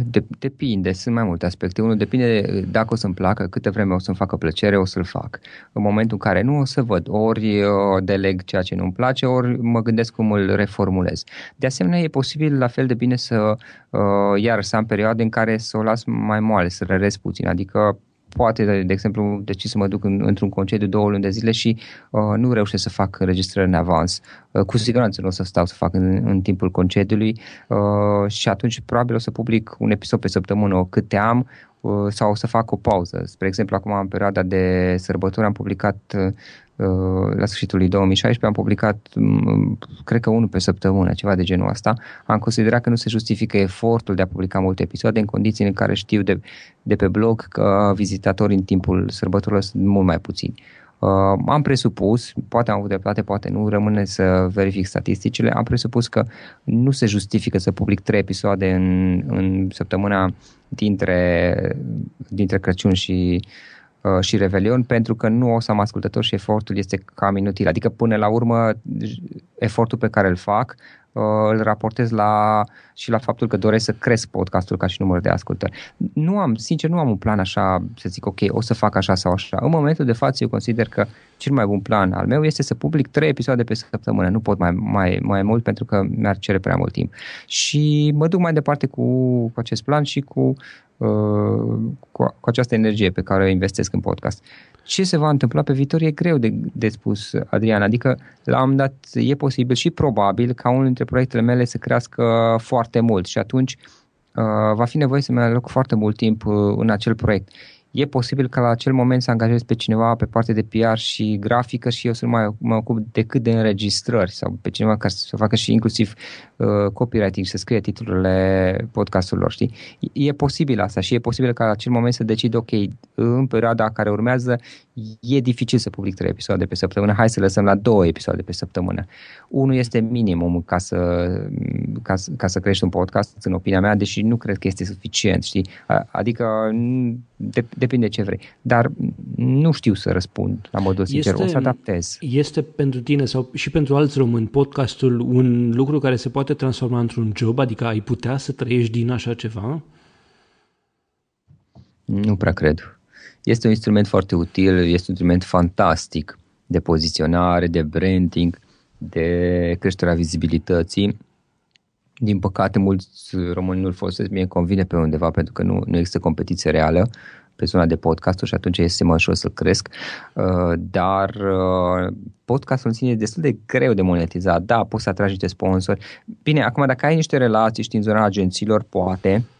De, depinde, sunt mai multe aspecte. Unul depinde dacă o să-mi placă, câte vreme o să-mi facă plăcere, o să-l fac. În momentul în care nu, o să văd. Ori deleg ceea ce nu-mi place, ori mă gândesc cum îl reformulez. De asemenea, e posibil la fel de bine să, uh, iar să am perioade în care să o las mai moale, să răresc puțin. Adică poate, de, de exemplu, deci să mă duc în, într-un concediu două luni de zile și uh, nu reușesc să fac înregistrări în avans. Uh, cu siguranță nu o să stau să fac în, în timpul concediului uh, și atunci probabil o să public un episod pe săptămână câte am uh, sau o să fac o pauză. Spre exemplu, acum în perioada de sărbători am publicat uh, Uh, la sfârșitul lui 2016 am publicat, mm, cred că unul pe săptămână, ceva de genul ăsta. Am considerat că nu se justifică efortul de a publica multe episoade în condiții în care știu de, de pe blog că vizitatorii în timpul sărbătorilor sunt mult mai puțini. Uh, am presupus, poate am avut dreptate, poate nu, rămâne să verific statisticile, am presupus că nu se justifică să public trei episoade în, în săptămâna dintre, dintre Crăciun și uh, Uh, și Revelion pentru că nu o să am ascultător și efortul este cam inutil. Adică până la urmă efortul pe care îl fac uh, îl raportez la, și la faptul că doresc să cresc podcastul ca și număr de ascultări. Nu am, sincer, nu am un plan așa să zic ok, o să fac așa sau așa. În momentul de față eu consider că cel mai bun plan al meu este să public trei episoade pe săptămână. Nu pot mai, mai, mai mult pentru că mi-ar cere prea mult timp. Și mă duc mai departe cu, cu acest plan și cu Uh, cu, cu această energie pe care o investesc în podcast. Ce se va întâmpla pe viitor e greu de, de spus, Adrian. Adică, la un dat, e posibil și probabil ca unul dintre proiectele mele să crească foarte mult și atunci uh, va fi nevoie să-mi aloc foarte mult timp uh, în acel proiect e posibil ca la acel moment să angajez pe cineva pe partea de PR și grafică și eu să nu mai mă ocup decât de înregistrări sau pe cineva care să facă și inclusiv uh, copywriting, să scrie titlurile podcasturilor, știi? E posibil asta și e posibil ca la acel moment să decid, ok, în perioada care urmează e dificil să public trei episoade pe săptămână, hai să lăsăm la două episoade pe săptămână. Unul este minimum ca să, ca, ca să crești un podcast, în opinia mea, deși nu cred că este suficient, știi? Adică de, depinde ce vrei. Dar nu știu să răspund la modul sincer, este, o să adaptez. Este pentru tine sau și pentru alți români podcastul un lucru care se poate transforma într-un job? Adică ai putea să trăiești din așa ceva? Nu prea cred. Este un instrument foarte util, este un instrument fantastic de poziționare, de branding, de creșterea vizibilității. Din păcate, mulți români nu-l folosesc, mie convine pe undeva pentru că nu, nu există competiție reală pe zona de podcasturi și atunci este mai ușor să-l cresc, uh, dar uh, podcastul în sine e destul de greu de monetizat. Da, poți să atragi niște sponsori. Bine, acum dacă ai niște relații, știi, în zona agențiilor, poate, Uh,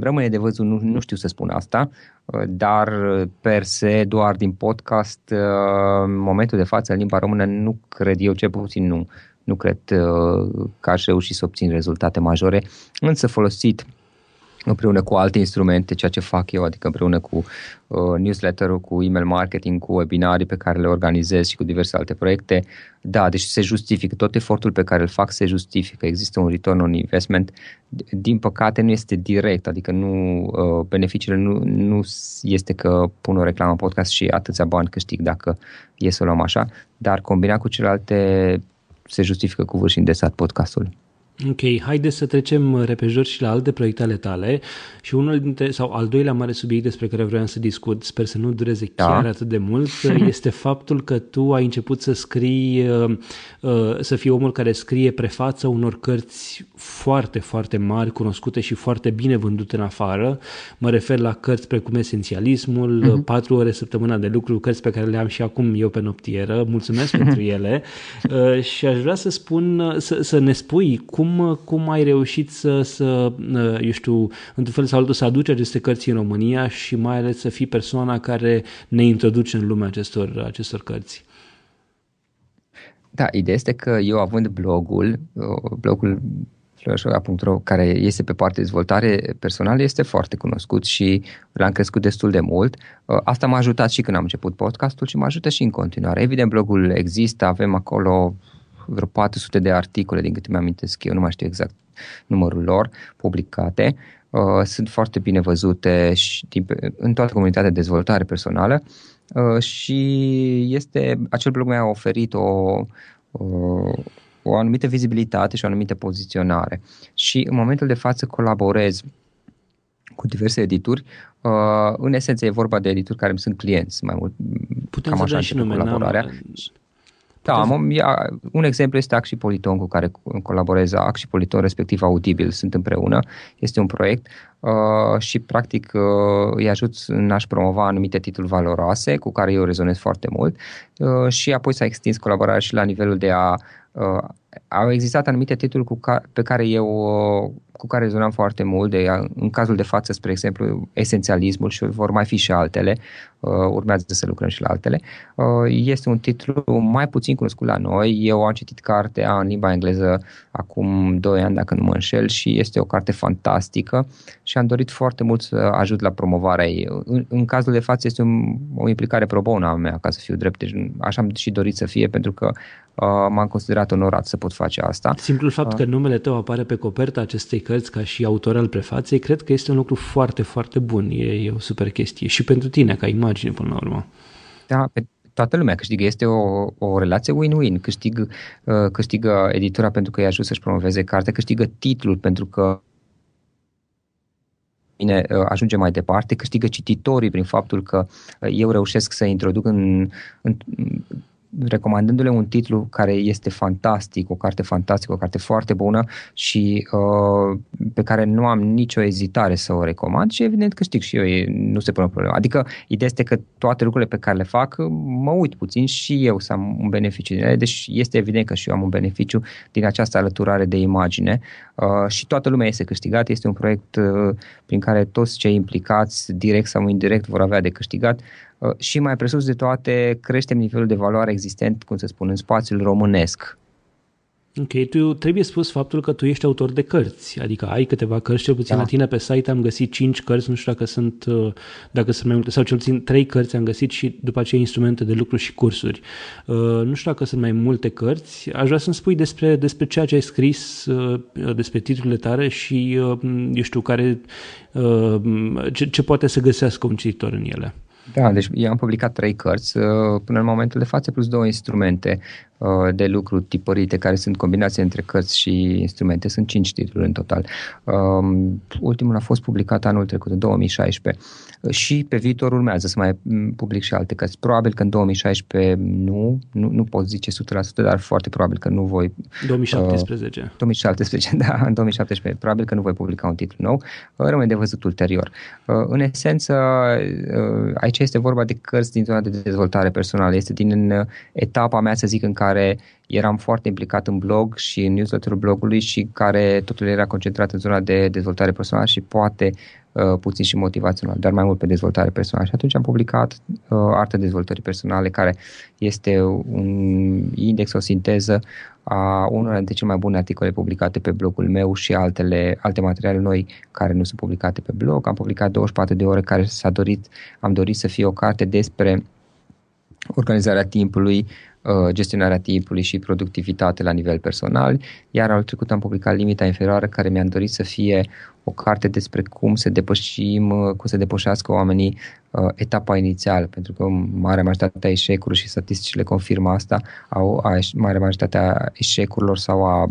rămâne de văzut, nu, nu știu să spun asta, uh, dar per se doar din podcast, uh, în momentul de față în limba română nu cred eu, cel puțin nu, nu cred că aș reuși să obțin rezultate majore, însă folosit împreună cu alte instrumente, ceea ce fac eu, adică împreună cu uh, newsletter-ul, cu email marketing, cu webinarii pe care le organizez și cu diverse alte proiecte. Da, deci se justifică, tot efortul pe care îl fac se justifică, există un return on investment. Din păcate nu este direct, adică nu uh, beneficiile nu, nu este că pun o reclamă în podcast și atâția bani câștig dacă e să o luăm așa, dar combinat cu celelalte se justifică cu vârși îndesat podcastul. Ok, haideți să trecem repejor și la alte proiecte ale tale și unul dintre, sau al doilea mare subiect despre care vreau să discut, sper să nu dureze da. chiar atât de mult, este faptul că tu ai început să scrii, uh, uh, să fii omul care scrie prefață unor cărți foarte, foarte mari, cunoscute și foarte bine vândute în afară. Mă refer la cărți precum Esențialismul, uh-huh. 4 ore săptămâna de lucru, cărți pe care le am și acum eu pe noptieră. Mulțumesc pentru ele uh, și aș vrea să spun, să, să ne spui cum cum, cum ai reușit să, să, eu știu, într-un fel sau altul să aduci aceste cărți în România și mai ales să fii persoana care ne introduce în lumea acestor, acestor cărți? Da, ideea este că eu având blogul, blogul florășoga.ro, care este pe partea de dezvoltare personală, este foarte cunoscut și l-am crescut destul de mult. Asta m-a ajutat și când am început podcastul și mă ajută și în continuare. Evident, blogul există, avem acolo vreo 400 de articole, din câte mi-amintesc eu, nu mai știu exact numărul lor, publicate. Uh, sunt foarte bine văzute și în toată comunitatea de dezvoltare personală uh, și este, acel blog mi-a oferit o, o, o anumită vizibilitate și o anumită poziționare. Și în momentul de față colaborez cu diverse edituri. Uh, în esență e vorba de edituri care îmi sunt clienți mai mult. Putem cam așa și nume, colaborarea. Da, am, un exemplu este Ac și Politon cu care colaborez. Ac și Politon, respectiv Audibil, sunt împreună. Este un proiect uh, și practic uh, îi ajut în a-și promova anumite titluri valoroase cu care eu rezonez foarte mult uh, și apoi s-a extins colaborarea și la nivelul de a uh, au existat anumite titluri cu ca, pe care eu cu care rezonam foarte mult, de, în cazul de față, spre exemplu, esențialismul și vor mai fi și altele, uh, urmează să lucrăm și la altele. Uh, este un titlu mai puțin cunoscut la noi, eu am citit cartea în limba engleză acum 2 ani, dacă nu mă înșel, și este o carte fantastică și am dorit foarte mult să ajut la promovarea ei. În, în cazul de față este un, o implicare pro bono a mea, ca să fiu drept, deci așa am și dorit să fie, pentru că uh, m-am considerat onorat să pot face asta. Simplul fapt uh. că numele tău apare pe coperta acestei cărți ca și autor al prefaței, cred că este un lucru foarte, foarte bun. E, e o super chestie. Și pentru tine, ca imagine, până la urmă. Da, pe toată lumea câștigă. Este o, o relație win-win. Câștigă, uh, câștigă editura pentru că i-a ajuns să-și promoveze cartea, câștigă titlul pentru că bine, uh, ajunge mai departe, câștigă cititorii prin faptul că uh, eu reușesc să introduc în, în recomandându-le un titlu care este fantastic, o carte fantastică, o carte foarte bună și uh, pe care nu am nicio ezitare să o recomand și evident că știu și eu, nu se pune problema. Adică ideea este că toate lucrurile pe care le fac, mă uit puțin și eu să am un beneficiu din ele, deci este evident că și eu am un beneficiu din această alăturare de imagine uh, și toată lumea este câștigată, este un proiect uh, prin care toți cei implicați, direct sau indirect, vor avea de câștigat Uh, și mai presus de toate creștem nivelul de valoare existent, cum să spun, în spațiul românesc. Ok, tu trebuie spus faptul că tu ești autor de cărți, adică ai câteva cărți, cel puțin da. la tine pe site am găsit cinci cărți, nu știu dacă sunt, uh, dacă sunt mai multe, sau cel puțin trei cărți am găsit și după aceea instrumente de lucru și cursuri. Uh, nu știu dacă sunt mai multe cărți, aș vrea să-mi spui despre, despre ceea ce ai scris, uh, despre titlurile tale și, uh, eu știu, care, uh, ce, ce poate să găsească un cititor în ele. Da, deci eu am publicat trei cărți uh, până în momentul de față, plus două instrumente. uh, de lucru tipărite, care sunt combinații între cărți și instrumente. Sunt cinci titluri în total. Um, ultimul a fost publicat anul trecut, în 2016 și pe viitor urmează să mai public și alte cărți. Probabil că în 2016 nu, nu, nu pot zice 100%, dar foarte probabil că nu voi... 2017. Uh, 2017, da, în 2017. Probabil că nu voi publica un titlu nou. Uh, rămâne de văzut ulterior. Uh, în esență, uh, aici este vorba de cărți din zona de dezvoltare personală. Este din uh, etapa mea, să zic, în care eram foarte implicat în blog și în newsletterul blogului și care totul era concentrat în zona de dezvoltare personală și poate uh, puțin și motivațional, dar mai mult pe dezvoltare personală. Și atunci am publicat uh, Arta dezvoltării personale, care este un index, o sinteză a unor dintre cele mai bune articole publicate pe blogul meu și altele, alte materiale noi care nu sunt publicate pe blog. Am publicat 24 de ore care s-a dorit, am dorit să fie o carte despre organizarea timpului, Uh, gestionarea timpului și productivitate la nivel personal, iar al trecut am publicat Limita Inferioară, care mi-am dorit să fie o carte despre cum să depășim, uh, cum să depășească oamenii uh, etapa inițială, pentru că marea majoritate a eșecurilor și statisticile confirmă asta, au, a, marea majoritate a eșecurilor sau a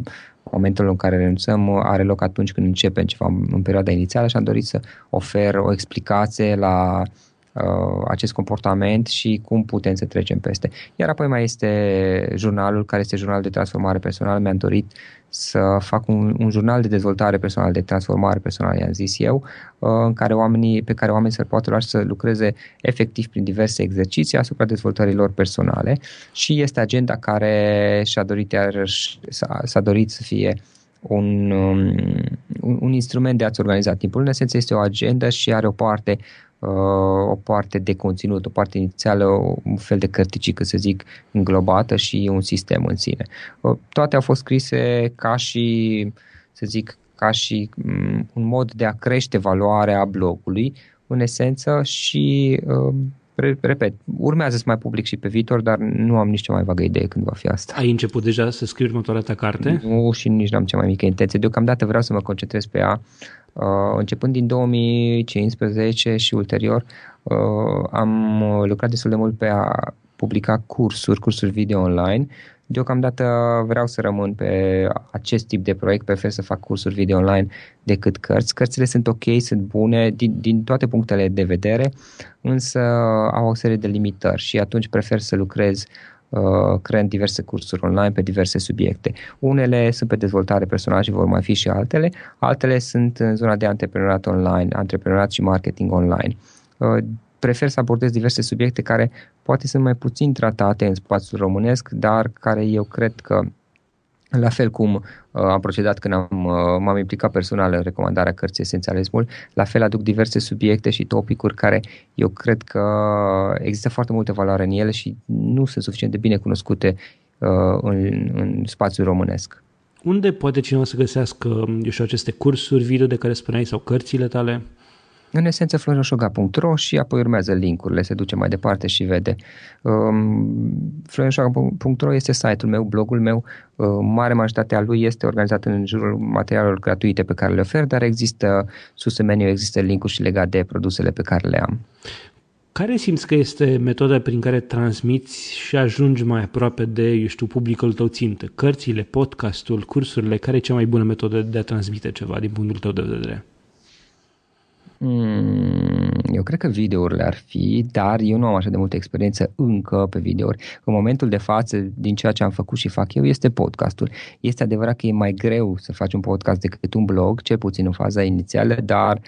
momentul în care renunțăm are loc atunci când începem ceva în perioada inițială și am dorit să ofer o explicație la uh, acest comportament și cum putem să trecem peste. Iar apoi mai este jurnalul, care este jurnal de transformare personală. Mi-am dorit să fac un, un jurnal de dezvoltare personală, de transformare personală, i-am zis eu, uh, în care oamenii, pe care oamenii să poată lua să lucreze efectiv prin diverse exerciții asupra dezvoltării lor personale și este agenda care și-a dorit iarăși, s-a, s-a dorit să fie un, um, un, un instrument de a-ți organiza timpul. În esență este o agenda și are o parte Uh, o parte de conținut, o parte inițială, un fel de cărticică, să zic, înglobată și un sistem în sine. Uh, toate au fost scrise ca și, să zic, ca și mm, un mod de a crește valoarea blogului, în esență, și uh, repet, urmează să mai public și pe viitor, dar nu am nici cea mai vagă idee când va fi asta. Ai început deja să scrii următoarea ta carte? Nu și nici n-am cea mai mică intenție. Deocamdată vreau să mă concentrez pe ea. Uh, începând din 2015 și ulterior, uh, am lucrat destul de mult pe a publica cursuri, cursuri video online. Deocamdată vreau să rămân pe acest tip de proiect, prefer să fac cursuri video online decât cărți. Cărțile sunt ok, sunt bune din, din toate punctele de vedere, însă au o serie de limitări și atunci prefer să lucrez uh, creând diverse cursuri online pe diverse subiecte. Unele sunt pe dezvoltare personală și vor mai fi și altele, altele sunt în zona de antreprenoriat online, antreprenoriat și marketing online. Uh, prefer să abordez diverse subiecte care poate sunt mai puțin tratate în spațiul românesc, dar care eu cred că la fel cum uh, am procedat când am, uh, m-am implicat personal în recomandarea cărții Esențialismul, la fel aduc diverse subiecte și topicuri care eu cred că există foarte multă valoare în ele și nu sunt suficient de bine cunoscute uh, în, în spațiul românesc. Unde poate cineva să găsească, eu știu, aceste cursuri video de care spuneai sau cărțile tale? În esență, florinoșoga.ro și apoi urmează linkurile, se duce mai departe și vede. Um, florinoșoga.ro este site-ul meu, blogul meu. Uh, mare majoritatea lui este organizat în jurul materialelor gratuite pe care le ofer, dar există sus în meniu, există linkuri și legate de produsele pe care le am. Care simți că este metoda prin care transmiți și ajungi mai aproape de, eu știu, publicul tău țintă? Cărțile, podcastul, cursurile, care e cea mai bună metodă de a transmite ceva din punctul tău de vedere? Hmm, eu cred că videourile ar fi, dar eu nu am așa de multă experiență încă pe videouri. În momentul de față, din ceea ce am făcut și fac eu, este podcastul. Este adevărat că e mai greu să faci un podcast decât un blog, cel puțin în faza inițială, dar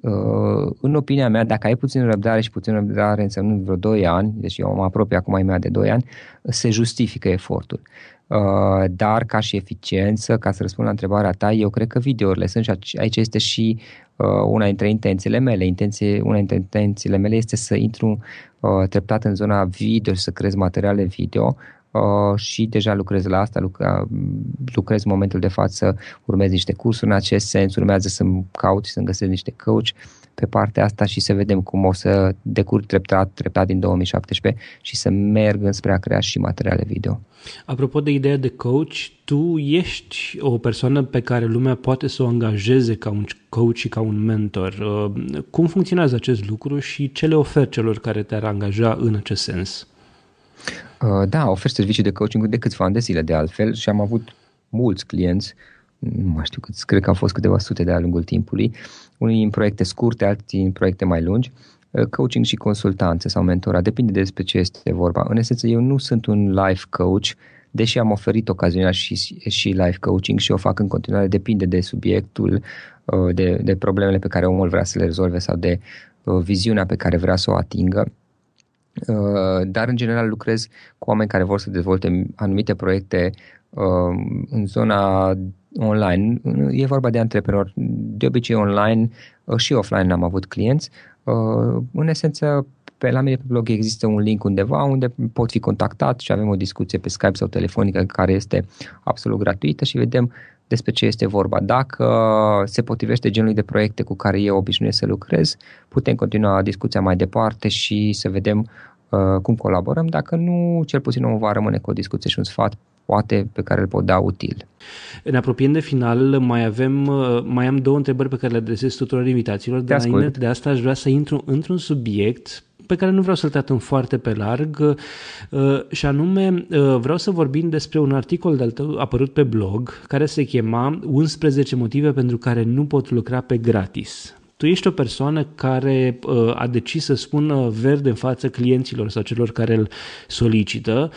uh, în opinia mea, dacă ai puțin răbdare și puțin răbdare însemnând vreo 2 ani, deci eu mă apropie acum mai mea de 2 ani, se justifică efortul. Uh, dar ca și eficiență, ca să răspund la întrebarea ta, eu cred că videourile sunt și aici este și uh, una dintre intențiile mele. Intenție, una dintre intențiile mele este să intru uh, treptat în zona video și să creez materiale video Uh, și deja lucrez la asta, lucra, lucrez în momentul de față, urmez niște cursuri în acest sens, urmează să-mi caut și să-mi găsesc niște coach pe partea asta și să vedem cum o să decurg treptat, treptat din 2017 și să merg înspre a crea și materiale video. Apropo de ideea de coach, tu ești o persoană pe care lumea poate să o angajeze ca un coach și ca un mentor. Uh, cum funcționează acest lucru și ce le oferi celor care te-ar angaja în acest sens? Uh, da, ofer servicii de coaching de câțiva ani de zile de altfel și am avut mulți clienți, nu mai știu cât, cred că au fost câteva sute de-a lungul timpului, unii în proiecte scurte, alții în proiecte mai lungi, uh, coaching și consultanță sau mentora, depinde despre ce este vorba. În esență, eu nu sunt un life coach, deși am oferit ocazional și, și life coaching și o fac în continuare, depinde de subiectul, uh, de, de problemele pe care omul vrea să le rezolve sau de viziunea pe care vrea să o atingă. Uh, dar în general lucrez cu oameni care vor să dezvolte anumite proiecte uh, în zona online. E vorba de antreprenori, de obicei online uh, și offline am avut clienți. În esență, pe la mine pe blog există un link undeva unde pot fi contactat și avem o discuție pe Skype sau telefonică care este absolut gratuită și vedem despre ce este vorba. Dacă se potrivește genului de proiecte cu care eu obișnuiesc să lucrez, putem continua discuția mai departe și să vedem uh, cum colaborăm. Dacă nu, cel puțin omul va rămâne cu o discuție și un sfat poate pe care îl pot da util. Ne apropiem de final, mai avem, uh, mai am două întrebări pe care le adresez tuturor invitațiilor, dar înainte de asta aș vrea să intru într-un subiect pe care nu vreau să-l tratăm foarte pe larg și anume vreau să vorbim despre un articol de-al tău apărut pe blog care se chema 11 motive pentru care nu pot lucra pe gratis. Tu ești o persoană care uh, a decis să spună verde în față clienților sau celor care îl solicită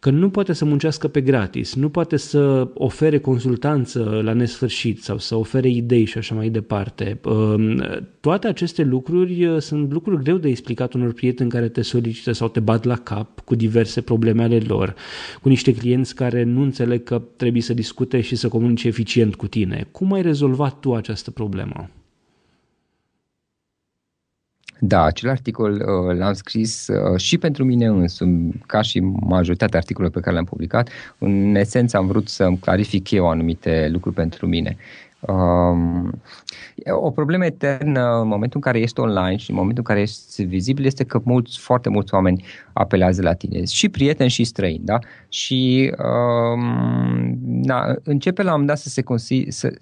că nu poate să muncească pe gratis, nu poate să ofere consultanță la nesfârșit sau să ofere idei și așa mai departe. Uh, toate aceste lucruri uh, sunt lucruri greu de explicat unor prieteni care te solicită sau te bat la cap cu diverse probleme ale lor, cu niște clienți care nu înțeleg că trebuie să discute și să comunice eficient cu tine. Cum ai rezolvat tu această problemă? Da, acel articol uh, l-am scris uh, și pentru mine însumi, ca și majoritatea articolelor pe care le-am publicat. În esență am vrut să-mi clarific eu anumite lucruri pentru mine. Um, o problemă eternă în momentul în care ești online și în momentul în care ești vizibil este că mulți, foarte mulți oameni apelează la tine, și prieteni și străini, da? Și um, na, începe la un dat să se consi- să,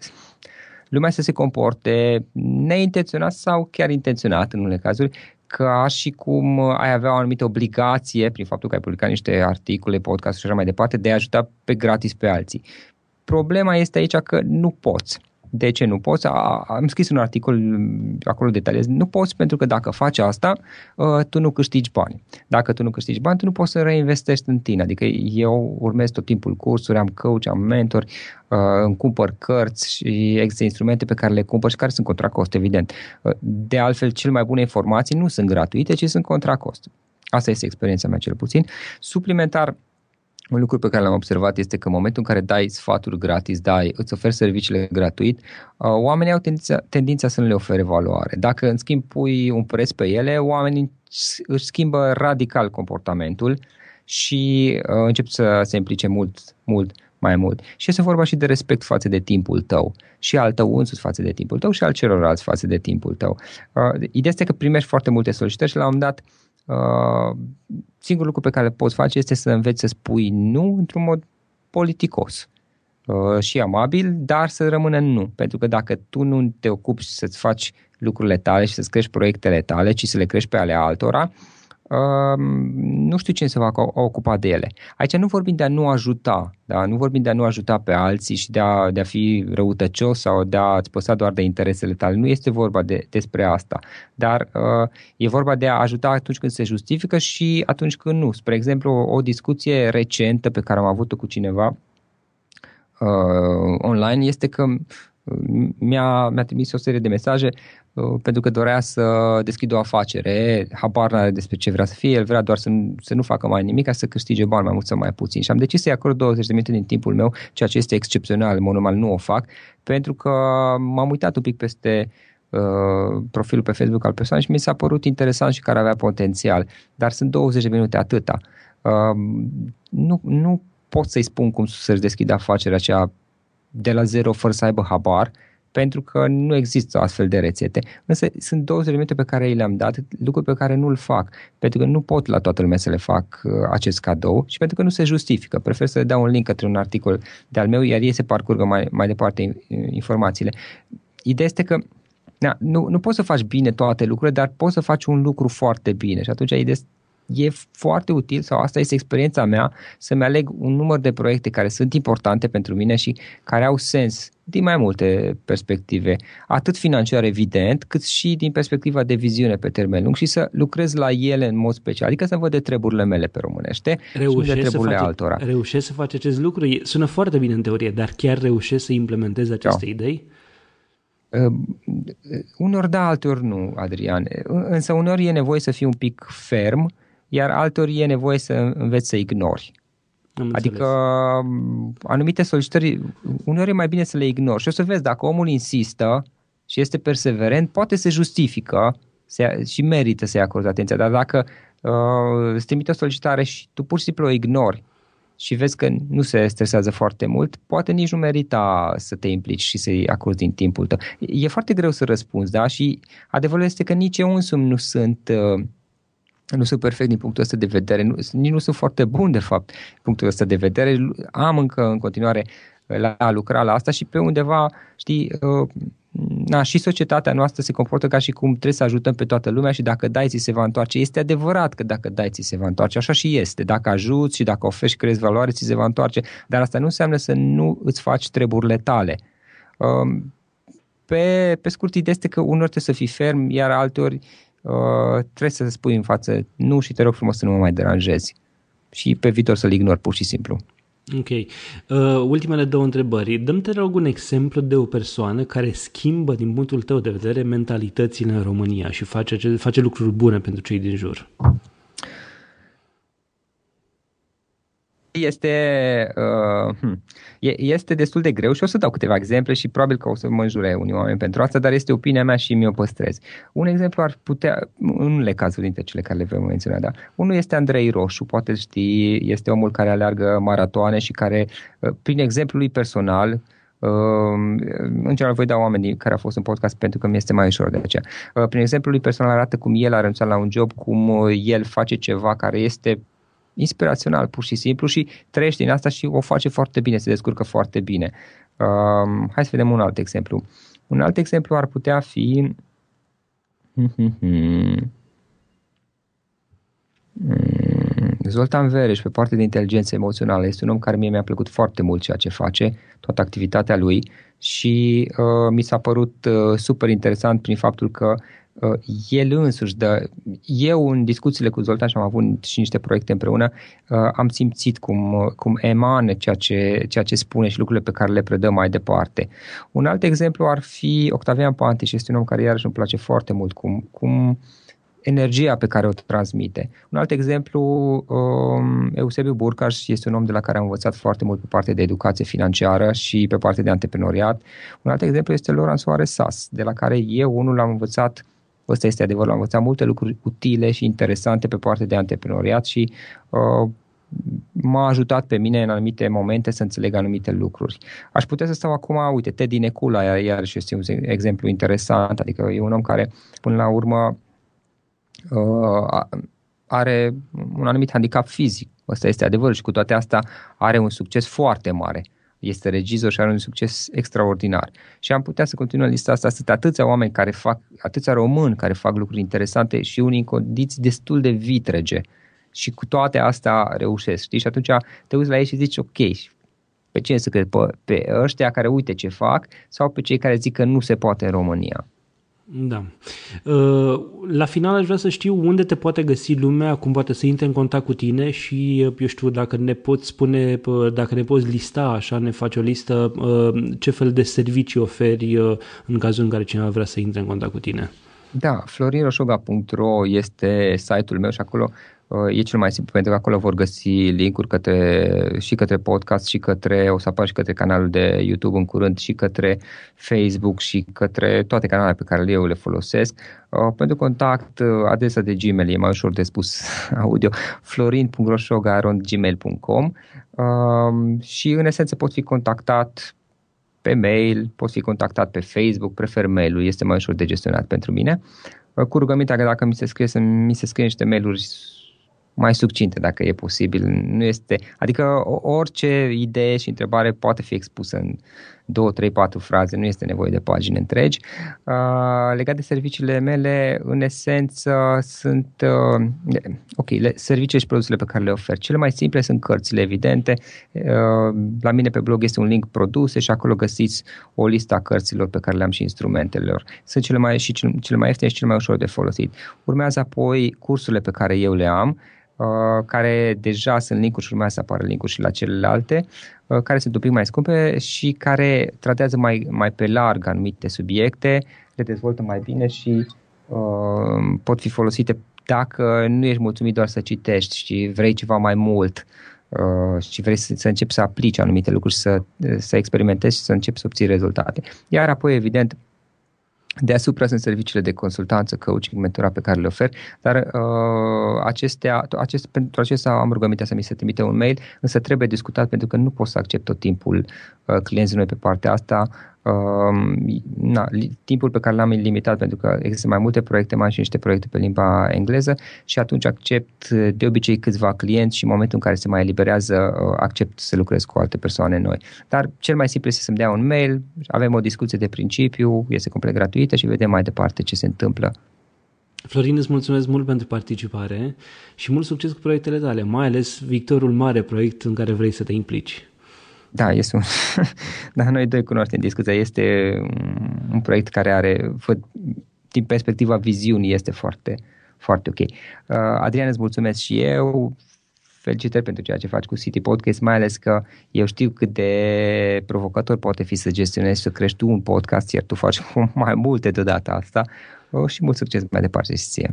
lumea să se comporte neintenționat sau chiar intenționat în unele cazuri, ca și cum ai avea o anumită obligație, prin faptul că ai publicat niște articole, podcast și așa mai departe, de a ajuta pe gratis pe alții. Problema este aici că nu poți. De ce nu poți? A, am scris un articol, acolo detaliez. Nu poți pentru că dacă faci asta, uh, tu nu câștigi bani. Dacă tu nu câștigi bani, tu nu poți să reinvestești în tine. Adică eu urmez tot timpul cursuri, am coach, am mentor, uh, îmi cumpăr cărți și există instrumente pe care le cumpăr și care sunt contra cost, evident. Uh, de altfel, cel mai bune informații nu sunt gratuite, ci sunt contra cost. Asta este experiența mea cel puțin. Suplimentar, un lucru pe care l-am observat este că în momentul în care dai sfaturi gratis, dai, îți oferi serviciile gratuit, uh, oamenii au tendința, tendința să nu le ofere valoare. Dacă în schimb pui un preț pe ele, oamenii își schimbă radical comportamentul și uh, încep să se implice mult, mult mai mult. Și este vorba și de respect față de timpul tău și al tău însuți față de timpul tău și al celorlalți față de timpul tău. Uh, ideea este că primești foarte multe solicitări și la un moment dat Uh, singurul lucru pe care le poți face este să înveți să spui nu într-un mod politicos uh, și amabil, dar să rămână nu. Pentru că dacă tu nu te ocupi să-ți faci lucrurile tale și să-ți crești proiectele tale, ci să le crești pe ale altora, uh, nu știu cine se va ocupa de ele. Aici nu vorbim de a nu ajuta, da? nu vorbim de a nu ajuta pe alții și de a, de a fi răutăcios sau de a-ți păsa doar de interesele tale. Nu este vorba de, despre asta, dar uh, e vorba de a ajuta atunci când se justifică și atunci când nu. Spre exemplu, o, o discuție recentă pe care am avut-o cu cineva uh, online este că mi-a, mi-a trimis o serie de mesaje uh, pentru că dorea să deschidă o afacere, habar n-are despre ce vrea să fie, el vrea doar să nu, să nu facă mai nimic ca să câștige bani mai mult sau mai puțin. Și am decis să-i acord 20 de minute din timpul meu, ceea ce este excepțional, în normal nu o fac, pentru că m-am uitat un pic peste uh, profilul pe Facebook al persoanei și mi s-a părut interesant și care avea potențial. Dar sunt 20 de minute atâta. Uh, nu, nu pot să-i spun cum să-și deschidă afacerea aceea de la zero fără să aibă habar, pentru că nu există astfel de rețete. Însă sunt două elemente pe care i le-am dat, lucruri pe care nu-l fac, pentru că nu pot la toată lumea să le fac uh, acest cadou și pentru că nu se justifică. Prefer să dau un link către un articol de-al meu, iar ei se parcurgă mai, mai departe informațiile. Ideea este că na, nu, nu poți să faci bine toate lucrurile, dar poți să faci un lucru foarte bine și atunci ideea e foarte util sau asta este experiența mea să-mi aleg un număr de proiecte care sunt importante pentru mine și care au sens din mai multe perspective, atât financiar evident, cât și din perspectiva de viziune pe termen lung și să lucrez la ele în mod special, adică să văd de treburile mele pe românește reușești și de treburile face, altora. Reușești să faci acest lucru? Sună foarte bine în teorie, dar chiar reușești să implementezi aceste da. idei? Uh, unor da, alteori nu, Adrian. Însă uneori e nevoie să fii un pic ferm uh, iar altor e nevoie să înveți să ignori. Am adică înțeles. anumite solicitări, uneori e mai bine să le ignori. Și o să vezi, dacă omul insistă și este perseverent, poate se justifică se, și merită să-i acorzi atenția. Dar dacă uh, îți trimite o solicitare și tu pur și simplu o ignori și vezi că nu se stresează foarte mult, poate nici nu merita să te implici și să-i acorzi din timpul tău. E foarte greu să răspunzi, da? Și adevărul este că nici eu însumi nu sunt... Uh, nu sunt perfect din punctul ăsta de vedere, nu, nici nu sunt foarte bun de fapt din punctul ăsta de vedere, am încă în continuare la a lucra la asta și pe undeva, știi, uh, na, și societatea noastră se comportă ca și cum trebuie să ajutăm pe toată lumea și dacă dai, ți se va întoarce. Este adevărat că dacă dai, ți se va întoarce. Așa și este. Dacă ajuți și dacă oferi și crezi valoare, ți se va întoarce. Dar asta nu înseamnă să nu îți faci treburile tale. Um, pe, pe scurt, ideea este că uneori trebuie să fii ferm, iar alteori uh, trebuie să spui în față nu și te rog frumos să nu mă mai deranjezi. Și pe viitor să-l ignori pur și simplu. Ok. Uh, ultimele două întrebări. Dăm te rog un exemplu de o persoană care schimbă, din punctul tău de vedere, mentalitățile în România și face, face lucruri bune pentru cei din jur. Este, uh, hm, este destul de greu și o să dau câteva exemple și probabil că o să mă înjure unii oameni pentru asta, dar este opinia mea și mi-o păstrez. Un exemplu ar putea, în unele cazuri dintre cele care le vom menționa, da. Unul este Andrei Roșu, poate știi, este omul care aleargă maratoane și care, uh, prin exemplul lui personal, Uh, în general voi da oamenii care au fost în podcast pentru că mi este mai ușor de aceea. Uh, prin exemplu lui personal arată cum el a renunțat la un job, cum uh, el face ceva care este inspirațional pur și simplu și trăiește din asta și o face foarte bine, se descurcă foarte bine. Uh, hai să vedem un alt exemplu. Un alt exemplu ar putea fi Zoltan Vereș, pe partea de inteligență emoțională, este un om care mie mi-a plăcut foarte mult ceea ce face, toată activitatea lui și uh, mi s-a părut uh, super interesant prin faptul că Uh, el însuși dă, eu în discuțiile cu Zoltan și am avut și niște proiecte împreună, uh, am simțit cum, uh, cum emană ceea ce, ceea ce spune și lucrurile pe care le predă mai departe. Un alt exemplu ar fi Octavian Pantiș, este un om care iarăși îmi place foarte mult cum, cum energia pe care o transmite. Un alt exemplu, um, Eusebiu Burcaș este un om de la care am învățat foarte mult pe partea de educație financiară și pe partea de antreprenoriat. Un alt exemplu este Loran Soares Sas, de la care eu unul l-am învățat Ăsta este adevărul, am învățat multe lucruri utile și interesante pe partea de antreprenoriat și uh, m-a ajutat pe mine în anumite momente să înțeleg anumite lucruri. Aș putea să stau acum, uite, Teddy Necula, iar, iarăși este un exemplu interesant, adică e un om care până la urmă uh, are un anumit handicap fizic, ăsta este adevărul și cu toate astea are un succes foarte mare este regizor și are un succes extraordinar. Și am putea să continuăm lista asta. Sunt atâția oameni care fac, atâția români care fac lucruri interesante și unii în condiții destul de vitrege. Și cu toate astea reușesc, știi? Și atunci te uiți la ei și zici, ok, pe cine să cred? Pe, pe ăștia care uite ce fac sau pe cei care zic că nu se poate în România? Da. Uh, la final aș vrea să știu unde te poate găsi lumea, cum poate să intre în contact cu tine și, uh, eu știu, dacă ne poți spune, uh, dacă ne poți lista, așa, ne faci o listă, ce fel de servicii oferi în cazul în care cineva vrea să intre în contact cu tine. Da, florinroșoga.ro este site-ul meu și acolo Uh, e cel mai simplu pentru că acolo vor găsi linkuri către, și către podcast și către, o să apară și către canalul de YouTube în curând și către Facebook și către toate canalele pe care eu le folosesc. Uh, pentru contact, uh, adresa de Gmail e mai ușor de spus audio, florin.roșoga.gmail.com și în esență pot fi contactat pe mail, pot fi contactat pe Facebook, prefer mail-ul, este mai ușor de gestionat pentru mine. Cu rugămintea că dacă mi se scrie să mi se scrie niște mail-uri mai succinte dacă e posibil. Nu este, adică orice idee și întrebare poate fi expusă în 2, 3, 4 fraze, nu este nevoie de pagini întregi. Uh, legat de serviciile mele, în esență sunt uh, ok, le, serviciile și produsele pe care le ofer. Cele mai simple sunt cărțile, evidente. Uh, la mine pe blog este un link produse și acolo găsiți o listă a cărților pe care le am și instrumentelor. Sunt cele mai, și cele, cele mai ieftine și cele mai ușor de folosit. Urmează apoi cursurile pe care eu le am, Uh, care deja sunt linkuri și urmează să apară linkuri și la celelalte, uh, care sunt un pic mai scumpe și care tratează mai, mai pe larg anumite subiecte, le dezvoltă mai bine și uh, pot fi folosite dacă nu ești mulțumit doar să citești și vrei ceva mai mult uh, și vrei să, să începi să aplici anumite lucruri, să, să experimentezi și să începi să obții rezultate. Iar apoi, evident, Deasupra sunt serviciile de consultanță, coaching, mentorat pe care le ofer, dar uh, acestea, acest, pentru acestea am rugămintea să mi se trimite un mail, însă trebuie discutat pentru că nu pot să accept tot timpul uh, clienții noi pe partea asta. Uh, na, timpul pe care l-am limitat pentru că există mai multe proiecte, mai și niște proiecte pe limba engleză și atunci accept de obicei câțiva clienți și în momentul în care se mai eliberează uh, accept să lucrez cu alte persoane noi. Dar cel mai simplu este să-mi dea un mail, avem o discuție de principiu, este complet gratuită și vedem mai departe ce se întâmplă. Florin, îți mulțumesc mult pentru participare și mult succes cu proiectele tale, mai ales Victorul Mare, proiect în care vrei să te implici. Da, este un... da, noi doi cunoaștem discuția. Este un proiect care are, din perspectiva viziunii, este foarte, foarte ok. Uh, Adrian, îți mulțumesc și eu. Felicitări pentru ceea ce faci cu City Podcast, mai ales că eu știu cât de provocator poate fi să gestionezi, să crești tu un podcast, iar tu faci mai multe de data asta. Uh, și mult succes mai departe și ție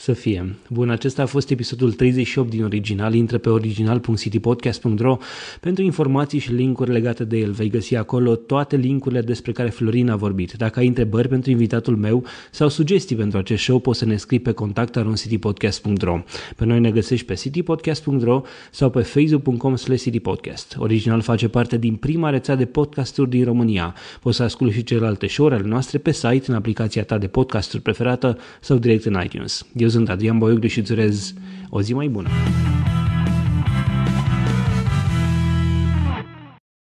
să fie. Bun, acesta a fost episodul 38 din original. Intră pe original.citypodcast.ro pentru informații și linkuri legate de el. Vei găsi acolo toate linkurile despre care Florin a vorbit. Dacă ai întrebări pentru invitatul meu sau sugestii pentru acest show, poți să ne scrii pe contactaroncitypodcast.ro. Pe noi ne găsești pe citypodcast.ro sau pe facebook.com citypodcast. Original face parte din prima rețea de podcasturi din România. Poți să asculti și celelalte show-uri ale noastre pe site, în aplicația ta de podcasturi preferată sau direct în iTunes. Eu sunt Adrian Boiuc și îți urez o zi mai bună.